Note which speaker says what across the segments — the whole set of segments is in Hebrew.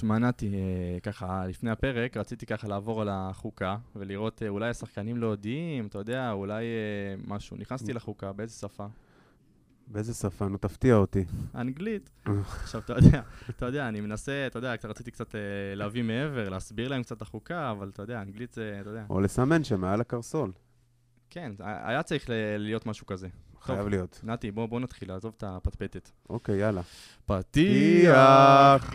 Speaker 1: תשמע, נתי, אה, ככה, לפני הפרק, רציתי ככה לעבור על החוקה, ולראות, אה, אולי השחקנים לא יודעים, אתה יודע, אולי אה, משהו. נכנסתי לחוקה, באיזה שפה?
Speaker 2: באיזה שפה? נו, תפתיע אותי.
Speaker 1: אנגלית. עכשיו, אתה יודע, אתה יודע, אני מנסה, אתה יודע, רציתי קצת להביא מעבר, להסביר להם קצת את החוקה, אבל אתה יודע, אנגלית זה, אתה יודע.
Speaker 2: או לסמן שמעל הקרסול.
Speaker 1: כן, היה צריך להיות משהו כזה.
Speaker 2: חייב להיות.
Speaker 1: נתי, בוא, בוא נתחיל, לעזוב את הפטפטת.
Speaker 2: אוקיי, יאללה.
Speaker 1: פתיח!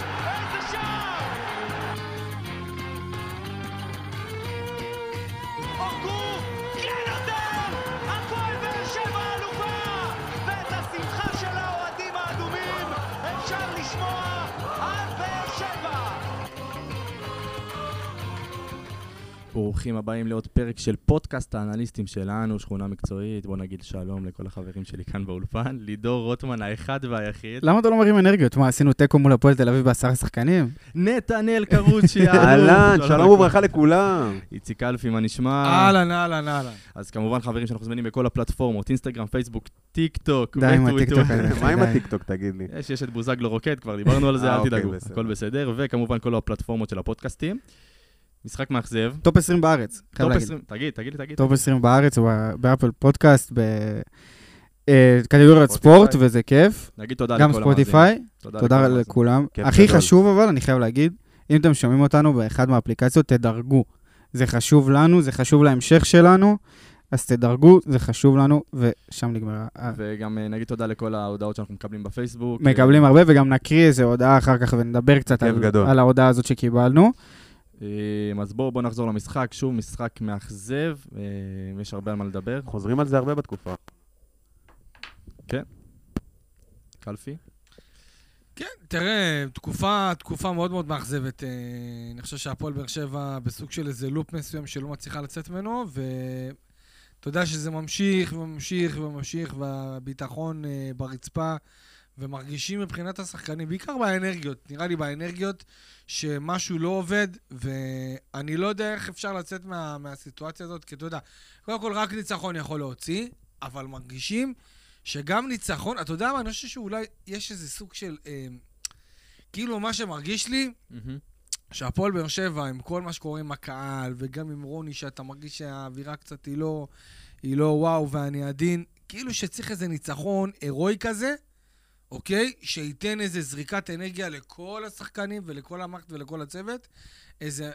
Speaker 1: ברוכים הבאים לעוד פרק של פודקאסט האנליסטים שלנו, שכונה מקצועית. בוא נגיד שלום לכל החברים שלי כאן באולפן. לידור רוטמן האחד והיחיד.
Speaker 3: למה אתה לא מרים אנרגיות? מה, עשינו תיקו מול הפועל תל אביב בעשרה שחקנים?
Speaker 1: נתנאל קרוצ'י.
Speaker 2: אהלן, שלום וברכה לכולם.
Speaker 1: איציק אלפי, מה נשמע?
Speaker 4: אהלן, אהלן, אהלן.
Speaker 1: אז כמובן חברים שאנחנו זמינים בכל הפלטפורמות, אינסטגרם, פייסבוק, טיק טוק,
Speaker 3: די עם
Speaker 1: וטוויטר.
Speaker 3: הטיקטוק הזה.
Speaker 2: מה עם
Speaker 3: די.
Speaker 2: הטיקטוק, תגיד לי?
Speaker 1: יש, יש את בוזגלו רוקד, כבר דיברנו על זה,
Speaker 2: אה,
Speaker 1: אל
Speaker 2: אוקיי,
Speaker 1: תדאגו. הכל בסדר, וכמובן כל הפלטפורמות של הפודקאסטים. משחק מאכזב.
Speaker 3: top 20 בארץ, חייב להגיד.
Speaker 1: 20, תגיד, תגיד, תגיד.
Speaker 3: טופ 20 בארץ, הוא באפל פודקאסט, בקטגוריית ספורט,
Speaker 2: ספוטיפיי.
Speaker 3: וזה כיף.
Speaker 1: נגיד תודה
Speaker 3: גם
Speaker 1: לכל המאזינים.
Speaker 3: ספוטיפיי,
Speaker 1: תודה.
Speaker 3: לכולם. הכי. חשוב אבל, אני חייב להגיד, אם אתם שומעים אותנו באחד מהאפליקציות, תדרגו. זה חשוב לנו, זה חשוב להמשך שלנו, אז תדרגו, זה חשוב לנו, ושם נגמר. ה-
Speaker 1: וגם אה, נגיד תודה לכל ההודעות שאנחנו מקבלים בפייסבוק.
Speaker 3: מקבלים הרבה, וגם נקריא איזה הודעה אחר כך ונדבר קצת על. על ההודעה הזאת שקיבלנו.
Speaker 1: אה, אז בואו בוא נחזור למשחק, שוב משחק מאכזב, אה, יש הרבה על מה לדבר.
Speaker 2: חוזרים על זה הרבה בתקופה.
Speaker 1: קלפי?
Speaker 4: כן, תראה, תקופה, תקופה מאוד מאוד מאכזבת. אה, אני חושב שהפועל באר שבע בסוג של איזה לופ מסוים שלא מצליחה לצאת ממנו, ואתה יודע שזה ממשיך וממשיך וממשיך, והביטחון אה, ברצפה, ומרגישים מבחינת השחקנים, בעיקר באנרגיות, נראה לי באנרגיות, שמשהו לא עובד, ואני לא יודע איך אפשר לצאת מה, מהסיטואציה הזאת, כי אתה יודע, קודם כל רק ניצחון יכול להוציא, אבל מרגישים שגם ניצחון, אתה יודע מה, אני חושב שאולי יש איזה סוג של... אה, כאילו, מה שמרגיש לי, שהפועל באר שבע, עם כל מה שקורה עם הקהל, וגם עם רוני, שאתה מרגיש שהאווירה קצת היא לא, היא לא וואו ואני עדין, כאילו שצריך איזה ניצחון הירואי כזה, אוקיי? שייתן איזה זריקת אנרגיה לכל השחקנים ולכל המערכת ולכל הצוות. איזה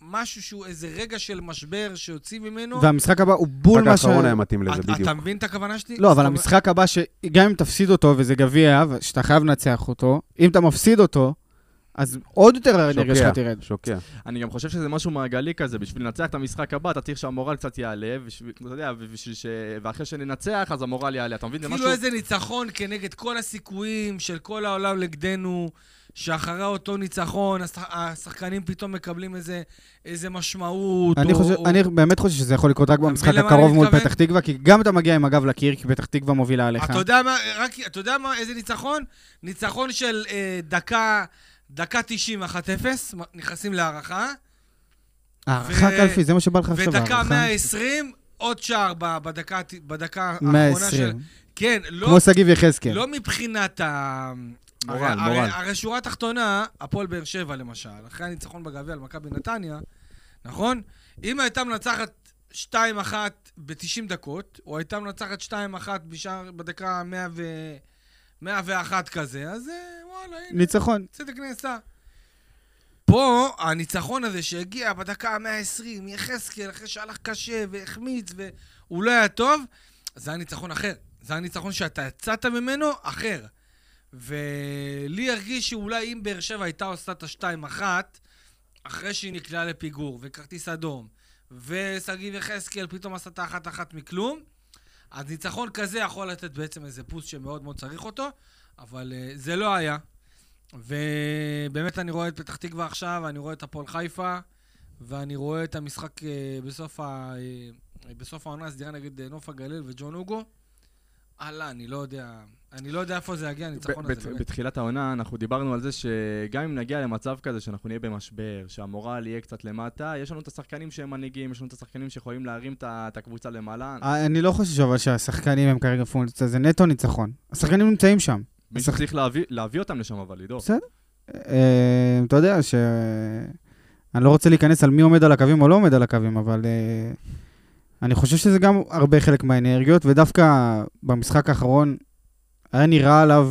Speaker 4: משהו שהוא איזה רגע של משבר שיוציא ממנו.
Speaker 3: והמשחק הבא הוא בול
Speaker 2: רק
Speaker 3: מה ש...
Speaker 2: האחרון היה מתאים לזה,
Speaker 4: אתה-
Speaker 2: בדיוק.
Speaker 4: אתה מבין את הכוונה שלי?
Speaker 3: לא, אבל המשחק הבא, שגם אם תפסיד אותו וזה גביע, שאתה חייב לנצח אותו, אם אתה מפסיד אותו, אז עוד יותר האנרגיה שלך
Speaker 2: שוקע,
Speaker 3: תרד.
Speaker 2: שוקע.
Speaker 1: אני גם חושב שזה משהו מעגלי כזה, בשביל לנצח את המשחק הבא, אתה צריך שהמורל קצת יעלה, בשביל- אתה יודע, ובשביל ש... ואחרי שננצח, אז המורל יעלה, אתה מבין? זה משהו...
Speaker 4: כאילו איזה ניצחון כנגד כל הסיכויים של כל העולם נגדנו, שאחרי אותו ניצחון, השח- השחקנים פתאום מקבלים איזה, איזה משמעות.
Speaker 3: אני
Speaker 4: או-
Speaker 3: חושב,
Speaker 4: או-
Speaker 3: אני באמת חושב שזה יכול לקרות רק במשחק הקרוב מול
Speaker 4: מתכוון?
Speaker 3: פתח תקווה, כי גם אתה מגיע עם הגב לקיר, כי פתח תקווה מובילה עליך.
Speaker 4: אתה יודע מה, רק, אתה יודע מה, איזה ניצחון? ניצחון של אה, דקה, דקה 90, 1-0, נכנסים להערכה,
Speaker 3: הערכה
Speaker 4: ו-
Speaker 3: קלפי, זה מה שבא לך עכשיו,
Speaker 4: ודקה
Speaker 3: הערכה.
Speaker 4: 120, עוד שער בדקה, בדקה האחרונה של...
Speaker 3: 120.
Speaker 4: כן, לא,
Speaker 3: כמו שגיב יחזקאל.
Speaker 4: לא מבחינת ה...
Speaker 1: מורל,
Speaker 4: הרי,
Speaker 1: מורל.
Speaker 4: הרי, הרי שורה תחתונה, הפועל באר שבע למשל, אחרי הניצחון בגביע על מכבי נתניה, נכון? אם הייתה מנצחת 2-1 ב-90 דקות, או הייתה מנצחת 2-1 בשער, בדקה 100 ו... 101 כזה, אז אה, וואלה, הנה,
Speaker 3: ניצחון.
Speaker 4: צדק נעשה. פה, הניצחון הזה שהגיע בדקה ה-120, יחזקאל, אחרי שהלך קשה והחמיץ והוא לא היה טוב, זה היה ניצחון אחר. זה היה ניצחון שאתה יצאת ממנו אחר. ולי הרגיש שאולי אם באר שבע הייתה עושה את ה-2-1, אחרי שהיא נקלעה לפיגור, וכרטיס אדום, ושגיב יחזקאל פתאום עשה את האחת-אחת מכלום, אז ניצחון כזה יכול לתת בעצם איזה פוסט שמאוד מאוד צריך אותו, אבל uh, זה לא היה. ובאמת אני רואה את פתח תקווה עכשיו, אני רואה את הפועל חיפה, ואני רואה את המשחק uh, בסוף, ה, uh, בסוף העונה הסדירה נגד נוף הגליל וג'ון אוגו. הלאה, אני לא יודע. אני לא יודע איפה זה יגיע, הניצחון הזה. באמת.
Speaker 1: בתחילת העונה אנחנו דיברנו על זה שגם אם נגיע למצב כזה שאנחנו נהיה במשבר, שהמורל יהיה קצת למטה, יש לנו את השחקנים שהם מנהיגים, יש לנו את השחקנים שיכולים להרים את הקבוצה למעלה.
Speaker 3: אה, אני לא חושב אבל שהשחקנים הם כרגע פונקציה, זה נטו ניצחון. השחקנים נמצאים שם.
Speaker 1: מישהו
Speaker 3: השחק-
Speaker 1: צריך להביא- להביא אותם לשם, אבל לידור.
Speaker 3: בסדר. אה, אתה יודע ש... אני לא רוצה להיכנס על מי עומד על הקווים או לא עומד על הקווים, אבל אה, אני חושב שזה גם הרבה חלק מהאנרגיות, ודווקא במשחק האחרון היה נראה עליו,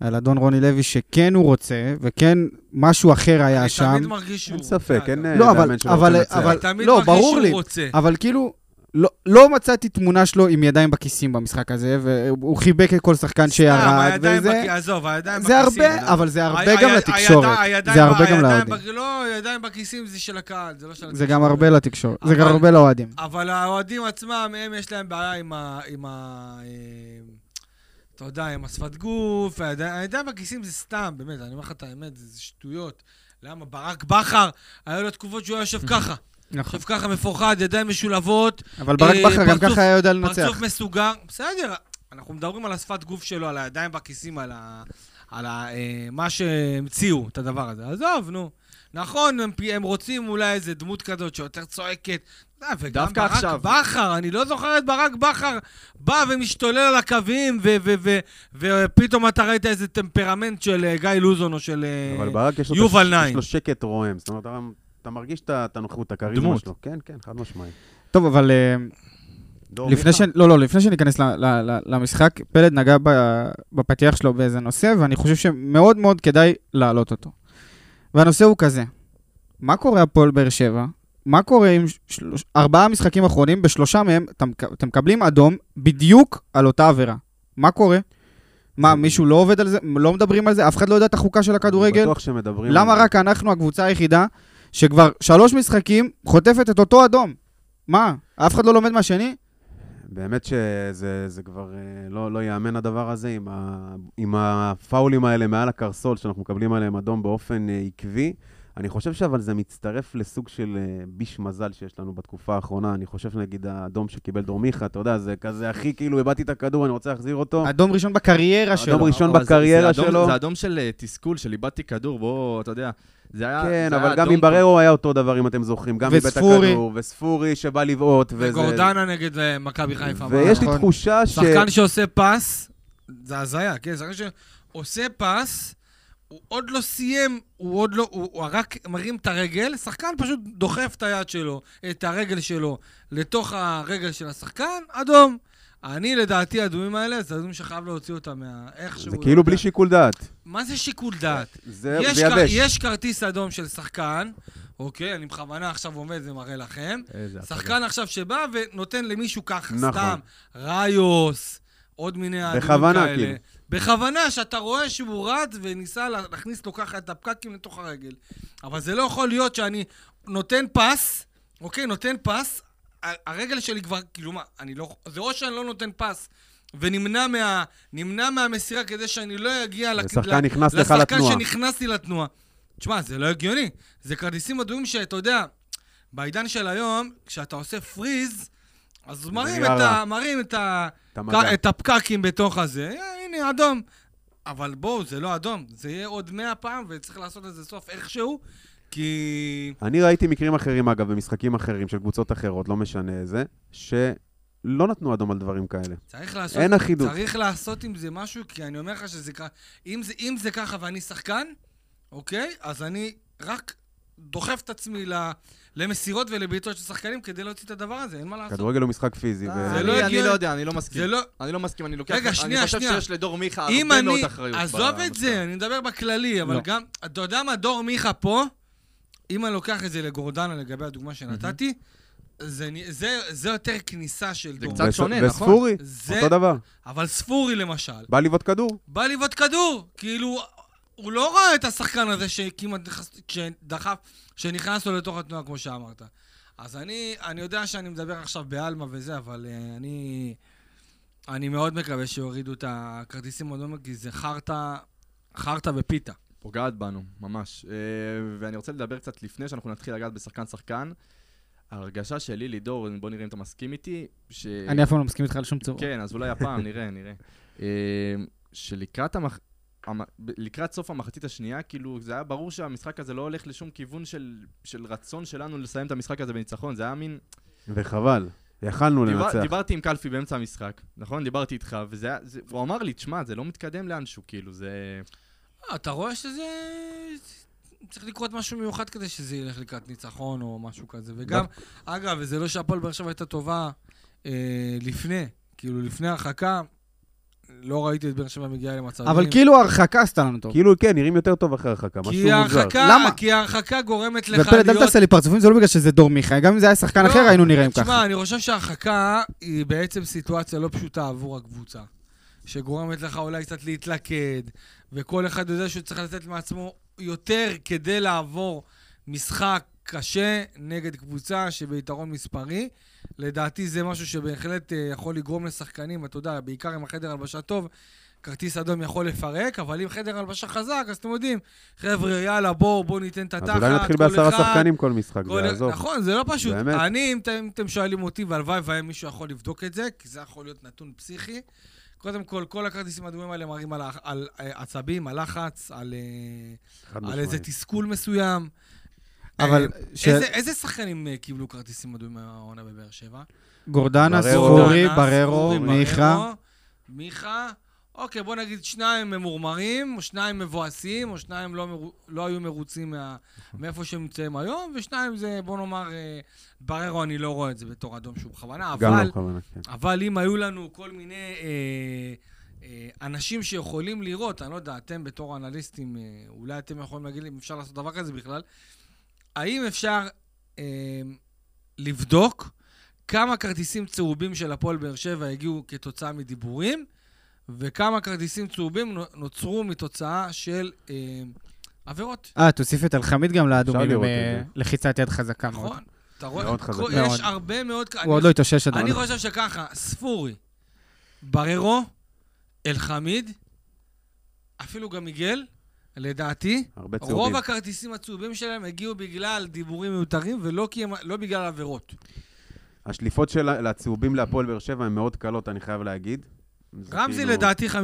Speaker 3: על אדון רוני לוי, שכן הוא רוצה, וכן משהו אחר היה
Speaker 4: אני
Speaker 3: שם.
Speaker 4: תמיד מרגיש שהוא
Speaker 2: אין
Speaker 4: רוצה,
Speaker 2: ספק,
Speaker 4: אגב.
Speaker 2: אין אה,
Speaker 3: לא, אבל- אבל-
Speaker 2: רוצה לנצח.
Speaker 3: אבל-
Speaker 4: אני תמיד
Speaker 3: לא,
Speaker 4: מרגיש
Speaker 3: ברור
Speaker 4: שהוא
Speaker 3: לי.
Speaker 4: רוצה.
Speaker 3: אבל כאילו, לא, לא מצאתי תמונה שלו עם ידיים בכיסים במשחק הזה, והוא חיבק את כל שחקן
Speaker 4: סתם,
Speaker 3: שירד,
Speaker 4: הידיים
Speaker 3: וזה...
Speaker 4: בכ- עזוב, הידיים
Speaker 3: זה
Speaker 4: בכיסים.
Speaker 3: הרבה, אבל זה הרבה גם לתקשורת.
Speaker 4: הידיים
Speaker 3: זה הרבה גם
Speaker 4: הידיים
Speaker 3: לאוהדים.
Speaker 4: לא, הידיים בכיסים זה של הקהל, זה לא של
Speaker 3: זה גם
Speaker 4: התקשורת.
Speaker 3: הרבה לתקשורת, זה גם הרבה לאוהדים.
Speaker 4: אבל האוהדים עצמם, הם יש להם בעיה עם ה... עם ה... אתה יודע, עם השפת גוף, הידיים הידיים בכיסים זה סתם, באמת, אני אומר לך את האמת, זה זה שטויות. למה? ברק בכר, היו לו תקופות שהוא היה יושב ככה.
Speaker 3: נכון.
Speaker 4: יושב ככה מפוחד, ידיים משולבות,
Speaker 3: אבל ברק
Speaker 4: אה,
Speaker 3: בכר גם ככה היה יודע לנצח.
Speaker 4: פרצוף מסוגר. בסדר, אנחנו מדברים על השפת גוף שלו, על הידיים בכיסים, על ה... על ה... אה, מה שהמציאו, את הדבר הזה. עזוב, נו. נכון, הם, הם רוצים אולי איזה דמות כזאת שיותר צועקת. אה, וגם ברק
Speaker 1: עכשיו.
Speaker 4: בכר, אני לא זוכר את ברק בכר בא ומשתולל על הקווים, ופתאום אתה ראית איזה טמפרמנט של אה, גיא לוזון או של...
Speaker 2: אבל ברק
Speaker 4: יובל
Speaker 2: את הש-
Speaker 4: נעים.
Speaker 2: יש לו שקט רועם, זאת אומרת, אתה- מרגיש את ה- את הכריזמה. שלו. כן, כן, חד משמעי.
Speaker 3: טוב, אבל אה, לפני? ש... לא, לא, לפני שניכנס למשחק, פלד נגע בפתיח שלו באיזה נושא, ואני חושב שמאוד מאוד כדאי להעלות אותו. והנושא הוא כזה, מה קורה הפועל באר שבע? מה קורה עם שלוש... ארבעה משחקים אחרונים, בשלושה מהם אתם, אתם מקבלים אדום בדיוק על אותה עבירה. מה קורה? מה, מישהו לא עובד על זה? לא מדברים על זה? אף אחד לא יודע את החוקה של הכדורגל?
Speaker 2: בטוח שמדברים
Speaker 3: למה
Speaker 2: על זה.
Speaker 3: רק אנחנו הקבוצה היחידה שכבר שלוש משחקים חוטפת את אותו אדום? מה, אף אחד לא לומד מהשני?
Speaker 2: באמת שזה זה כבר אה, לא, לא ייאמן הדבר הזה, עם, ה, עם הפאולים האלה מעל הקרסול, שאנחנו מקבלים עליהם אדום באופן אה, עקבי. אני חושב שאבל זה מצטרף לסוג של אה, ביש מזל שיש לנו בתקופה האחרונה. אני חושב שנגיד האדום שקיבל דור מיכה, אתה יודע, זה כזה הכי כאילו, איבדתי את הכדור, אני רוצה להחזיר אותו.
Speaker 3: אדום ראשון בקריירה שלו.
Speaker 2: אדום ראשון
Speaker 1: אבל זה-
Speaker 2: בקריירה
Speaker 1: זה אדום-
Speaker 2: שלו.
Speaker 1: זה אדום של תסכול, של איבדתי כדור, בוא, אתה יודע. זה היה...
Speaker 2: כן,
Speaker 1: זה
Speaker 2: אבל
Speaker 1: היה
Speaker 2: גם עם בררו היה אותו דבר, אם אתם זוכרים. גם
Speaker 3: וספורי.
Speaker 2: הכדור, וספורי שבא לבעוט. וזה-
Speaker 4: וגורדנה נגד אה, מכבי חיפה.
Speaker 2: ויש לי
Speaker 3: נכון.
Speaker 2: תחושה ש...
Speaker 4: שחקן שעושה פס, זה הזיה, כן? שחקן שעושה פס, הוא עוד לא סיים, הוא עוד לא, הוא, הוא רק מרים את הרגל, שחקן פשוט דוחף את היד שלו, את הרגל שלו, לתוך הרגל של השחקן, אדום. אני, לדעתי, האדומים האלה, זה אדומים שחייב להוציא אותם מה... איכשהו...
Speaker 2: זה כאילו בלי שיקול דעת.
Speaker 4: מה זה שיקול דעת?
Speaker 2: זה
Speaker 4: יש,
Speaker 2: יבש.
Speaker 4: יש כרטיס אדום של שחקן, אוקיי? אני בכוונה עכשיו עומד ומראה לכם.
Speaker 1: איזה הצגה.
Speaker 4: שחקן עכשיו שבא ונותן למישהו ככה,
Speaker 2: נכון.
Speaker 4: סתם, ראיוס, עוד מיני אדומים
Speaker 2: בכוונה,
Speaker 4: כאלה.
Speaker 2: כאילו.
Speaker 4: בכוונה, שאתה רואה שהוא רץ וניסה לה- להכניס לו ככה את הפקקים לתוך הרגל. אבל זה לא יכול להיות שאני נותן פס, אוקיי, נותן פס, הרגל שלי כבר, כאילו מה, אני לא, זה או שאני לא נותן פס. ונמנע מה, נמנע מהמסירה כדי שאני לא אגיע לק-
Speaker 2: ושחקן
Speaker 4: ל-
Speaker 2: נכנס
Speaker 4: לשחקן
Speaker 2: לתנועה.
Speaker 4: שנכנס לי לתנועה. תשמע, זה לא הגיוני. זה כרטיסים אדומים שאתה יודע, בעידן של היום, כשאתה עושה פריז, אז מראים
Speaker 2: נראה
Speaker 4: את. ה, מראים את, ה.
Speaker 2: את
Speaker 4: הפקקים בתוך הזה. אה, הנה, אדום. אבל בואו, זה לא אדום. זה יהיה עוד מאה פעם, וצריך לעשות לזה סוף איכשהו, כי...
Speaker 2: אני ראיתי מקרים אחרים, אגב, במשחקים אחרים של קבוצות אחרות, לא משנה איזה, שלא נתנו אדום על דברים כאלה.
Speaker 4: צריך לעשות,
Speaker 2: אין אחידות.
Speaker 4: צריך לעשות עם זה משהו, כי אני אומר לך שזה ככה, אם זה, אם זה ככה ואני שחקן, אוקיי? אז אני רק דוחף את עצמי ל, למסירות ולבעיטות של שחקנים כדי להוציא את הדבר הזה, אין מה לעשות.
Speaker 2: כדורגל הוא משחק פיזי. ו-
Speaker 4: זה לא
Speaker 1: אני- אני
Speaker 4: הגיוני.
Speaker 1: לא יודע, אני לא מסכים.
Speaker 4: זה לא...
Speaker 1: אני לא מסכים, אני לוקח...
Speaker 4: רגע, שנייה,
Speaker 1: אני חושב
Speaker 4: שנייה.
Speaker 1: שיש לדור מיכה
Speaker 4: אם
Speaker 1: הרבה מאוד
Speaker 4: אני...
Speaker 1: אחריות.
Speaker 4: עזוב את. זה, אני מדבר בכללי, אבל
Speaker 3: לא.
Speaker 4: גם... אתה יודע מה, דור מיכה פה, אם אני לוקח את זה לגורדנה לגבי הדוגמה שנתתי, זה, זה, זה יותר כניסה של דור.
Speaker 1: קצת
Speaker 2: וס-
Speaker 1: שונה, נכון?
Speaker 2: וספורי,
Speaker 4: זה...
Speaker 2: אותו דבר.
Speaker 4: אבל ספורי למשל,
Speaker 2: בא לבעוט כדור.
Speaker 4: בא לבעוט כדור. כאילו, הוא לא ראה את השחקן הזה שכמעט נכנס, שדחף, שנכנס לו לתוך התנועה, כמו שאמרת. אז אני, אני יודע שאני מדבר עכשיו בעלמא וזה, אבל uh, אני, אני מאוד מקווה שיורידו את הכרטיסים האדומים, כי זה חרטא, חרטא ופיתה.
Speaker 1: פוגעת בנו, ממש. אה, ואני רוצה לדבר קצת לפני שאנחנו נתחיל לגעת בשחקן-שחקן, ההרגשה שלי, לידור, בוא נראה אם אתה מסכים איתי, ש...
Speaker 3: אני אף פעם לא מסכים איתך על שום צורה.
Speaker 1: כן, אז אולי הפעם, נראה, נראה. אה, שלקראת המח... לקראת סוף המחצית השנייה, כאילו, זה היה ברור שהמשחק הזה לא הולך לשום כיוון של, של רצון שלנו לסיים את המשחק הזה בניצחון. זה היה מין...
Speaker 2: וחבל, יכלנו
Speaker 1: דיבר,
Speaker 2: לנצח.
Speaker 1: דיברתי עם קלפי באמצע המשחק, נכון? דיברתי איתך, וזה היה... זה, הוא אמר לי, תשמע, זה לא מתקדם לאנשהו, כאילו, זה...
Speaker 4: אתה רואה שזה... צריך לקרות משהו מיוחד כדי שזה ילך לקראת ניצחון או משהו כזה. וגם, אגב, וזה לא שהפועל באר שבע הייתה טובה אה, לפני, כאילו לפני הרחקה, לא ראיתי את באר שבע מגיעה למצבים.
Speaker 3: אבל כאילו ההרחקה עשתה לנו טוב.
Speaker 2: כאילו, כן, נראים יותר טוב אחרי הרחקה, משהו מוזר.
Speaker 4: ההרחקה,
Speaker 3: למה?
Speaker 4: כי ההרחקה גורמת לך
Speaker 3: ופלד, אל
Speaker 4: להיות...
Speaker 3: תעשה לי פרצופים, זה לא בגלל שזה דור מיכה, גם אם זה היה שחקן
Speaker 4: לא,
Speaker 3: אחר היינו נראים
Speaker 4: תשמע,
Speaker 3: ככה.
Speaker 4: אני חושב שההרחקה היא בעצם סיטואציה לא פשוטה עבור הקבוצה. שגורמת לך אולי קצת להתלכד, וכל אחד יודע שהוא צריך לתת מעצמו יותר כדי לעבור משחק קשה נגד קבוצה שביתרון מספרי. לדעתי זה משהו שבהחלט אה, יכול לגרום לשחקנים, אתה יודע, בעיקר עם החדר הלבשה טוב, כרטיס אדום יכול לפרק, אבל אם חדר הלבשה חזק, אז אתם יודעים, חבר'ה, יאללה, בואו, בואו ניתן את
Speaker 2: אז
Speaker 4: התחת,
Speaker 2: אולי נתחיל
Speaker 4: כל
Speaker 2: בעשרה
Speaker 4: אחד.
Speaker 2: שחקנים כל משחק,
Speaker 4: כל-
Speaker 2: זה יעזוב.
Speaker 4: נכון, זה לא פשוט.
Speaker 2: באמת.
Speaker 4: אני, אם אתם, אם אתם שואלים אותי, והלוואי והיה מישהו יכול לבדוק את זה, כי זה יכול להיות נתון פסיכי. קודם כל, כל הכרטיסים האדומים האלה מראים על, ה- על אה, עצבים, על לחץ, על, אה, על איזה. תסכול מסוים.
Speaker 3: אבל
Speaker 4: אה,
Speaker 3: ש-
Speaker 4: איזה, איזה שחקנים קיבלו כרטיסים אדומים העונה בבאר שבע?
Speaker 3: גורדנה. ספורי, בררו, מיכה.
Speaker 4: מיכה. אוקיי, בוא נגיד שניים ממורמרים, או שניים מבואסים, או שניים לא, מרו, לא היו מרוצים מה, מאיפה שהם נמצאים היום, ושניים זה, בוא נאמר, אה, בררו, אני לא רואה את זה בתור אדום שהוא בכוונה,
Speaker 2: גם לא
Speaker 4: אבל,
Speaker 2: בכוונה, כן.
Speaker 4: אבל אם היו לנו כל מיני אה, אה, אנשים שיכולים לראות, אני לא יודע, אתם בתור אנליסטים, אה, אולי אתם יכולים להגיד לי אם אפשר לעשות דבר כזה בכלל, האם אפשר אה, לבדוק כמה כרטיסים צהובים של הפועל באר שבע הגיעו כתוצאה מדיבורים, וכמה כרטיסים צהובים נו- נוצרו מתוצאה של אה, עבירות.
Speaker 3: אה, תוסיף את אלחמיד גם לאדומים עם אה. לחיצת יד חזקה מאוד.
Speaker 4: נכון? אתה רואה?
Speaker 2: מאוד חזק.
Speaker 4: יש
Speaker 3: מאוד.
Speaker 4: הרבה מאוד...
Speaker 3: הוא עוד לא התאושש עד
Speaker 4: אני
Speaker 3: היום.
Speaker 4: חושב שככה, ספורי, בררו, אלחמיד, אפילו גם מיגל, לדעתי, רוב. הכרטיסים הצהובים שלהם הגיעו בגלל דיבורים מיותרים ולא כי הם, לא בגלל עבירות.
Speaker 2: השליפות של הצהובים להפועל באר שבע הן מאוד קלות, אני חייב להגיד.
Speaker 4: רמזי
Speaker 2: כאילו-
Speaker 4: לדעתי 50%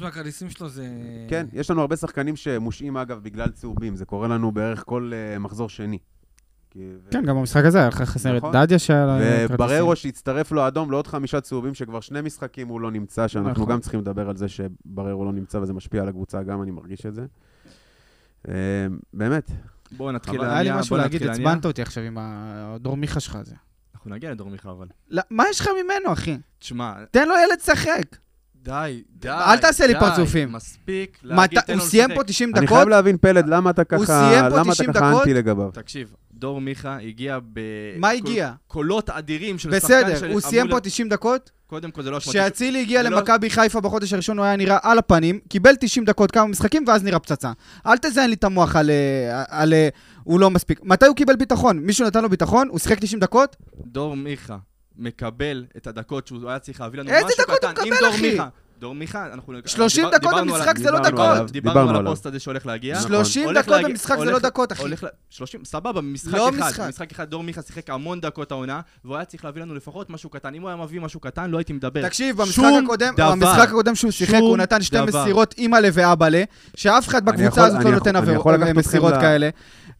Speaker 4: מהכרטיסים שלו זה...
Speaker 2: כן, יש לנו הרבה שחקנים שמושעים אגב בגלל צהובים, זה קורה לנו בערך כל אה, מחזור שני. כי- ו-
Speaker 3: כן, גם במשחק הזה היה לך חסר את
Speaker 2: נכון.
Speaker 3: דדיה שהיה לו כרטיסים.
Speaker 2: ובררו שהצטרף לו אדום לעוד חמישה צהובים, שכבר שני משחקים הוא לא נמצא, שאנחנו
Speaker 3: נכון.
Speaker 2: גם צריכים לדבר על זה שבררו לא נמצא וזה משפיע על הקבוצה, גם אני מרגיש את זה. אה, באמת,
Speaker 1: בואו נתחיל
Speaker 2: אבל
Speaker 3: היה לי משהו להגיד. עצבנת אותי עכשיו עם הדור מיכה שלך הזה.
Speaker 1: אנחנו נגיע לדור מיכה, אבל.
Speaker 3: לא, מה יש לך ממנו, אחי?
Speaker 1: תשמע,
Speaker 3: תן לו ילד לשחק.
Speaker 1: די, די.
Speaker 3: אל תעשה לי פרצופים.
Speaker 1: מספיק להגיד, תן
Speaker 3: הוא
Speaker 1: לו
Speaker 3: סיים
Speaker 1: לשחק.
Speaker 3: פה 90
Speaker 2: אני
Speaker 3: דקות?
Speaker 2: חייב להבין, פלד, למה אתה
Speaker 3: הוא
Speaker 2: ככה
Speaker 3: סיים פה
Speaker 2: למה
Speaker 3: 90
Speaker 2: אתה ככה
Speaker 3: דקות?
Speaker 2: אנטי לגביו?
Speaker 1: תקשיב, דור מיכה הגיע ב...
Speaker 3: מה הגיע?
Speaker 1: קולות אדירים של שחקן של...
Speaker 3: בסדר, הוא סיים פה
Speaker 1: להיות-
Speaker 3: 90 דקות,
Speaker 1: קודם כל זה לא אשמתי.
Speaker 3: כשאצילי הגיע
Speaker 1: לא-
Speaker 3: למכבי חיפה בחודש הראשון הוא היה נראה על הפנים, קיבל 90 דקות כמה משחקים ואז נראה פצצה. אל תזיין לי את המוח על... אה, על אה, הוא לא מספיק. מתי הוא קיבל ביטחון? מישהו נתן לו ביטחון? הוא שיחק 90 דקות?
Speaker 1: דור מיכה מקבל את הדקות שהוא היה צריך להביא לנו
Speaker 3: איזה
Speaker 1: משהו
Speaker 3: דקות הוא
Speaker 1: קטן. אם
Speaker 3: מקבל, אחי?
Speaker 1: דור מיכה, אנחנו...
Speaker 3: 30
Speaker 1: דיבר-
Speaker 3: דקות במשחק זה לא דקות.
Speaker 2: עליו.
Speaker 1: דיברנו
Speaker 2: דיברנו
Speaker 1: על. הפוסט הזה שהולך להגיע.
Speaker 2: נכון.
Speaker 3: 30
Speaker 1: הולך
Speaker 3: דקות
Speaker 1: להגיע-
Speaker 3: במשחק זה לא דקות, אחי.
Speaker 1: הולך ל... 30, סבבה, במשחק
Speaker 3: לא
Speaker 1: אחד.
Speaker 3: משחק.
Speaker 1: במשחק אחד דור מיכה שיחק המון דקות העונה, והוא היה צריך להביא לנו לפחות משהו קטן. אם הוא היה מביא משהו קטן, לא הייתי מדבר.
Speaker 3: תקשיב, במשחק הקודם,
Speaker 1: דבר.
Speaker 3: במשחק הקודם שהוא שיחק, הוא נתן שתי
Speaker 1: דבר.
Speaker 3: מסירות אימא'לה ואבאלה, שאף אחד בקבוצה הזאת לא נותן
Speaker 2: אתכם
Speaker 3: מסירות כאלה.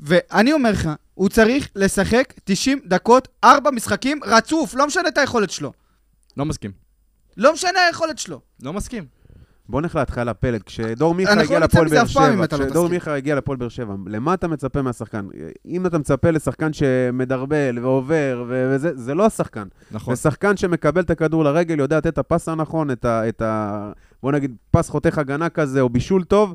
Speaker 3: ואני אומר לך, הוא צריך לשחק 90 דקות, 4 משחקים רצוף, לא משנה את היכולת שלו.
Speaker 1: לא מסכים.
Speaker 3: לא משנה היכולת שלו.
Speaker 1: לא מסכים.
Speaker 2: בוא נלך להתחלה, פלד. כשדור מיכה הגיע
Speaker 3: לא
Speaker 2: לפועל באר שבע,
Speaker 3: לא
Speaker 2: כשדור. מיכה הגיע לפועל באר שבע, למה אתה מצפה מהשחקן? אם אתה מצפה לשחקן שמדרבל ועובר, ו- וזה, זה לא השחקן.
Speaker 1: נכון.
Speaker 2: זה שחקן שמקבל את הכדור לרגל, יודע לתת את הפס הנכון, את ה... את ה בוא נגיד, פס חותך הגנה כזה, או בישול טוב.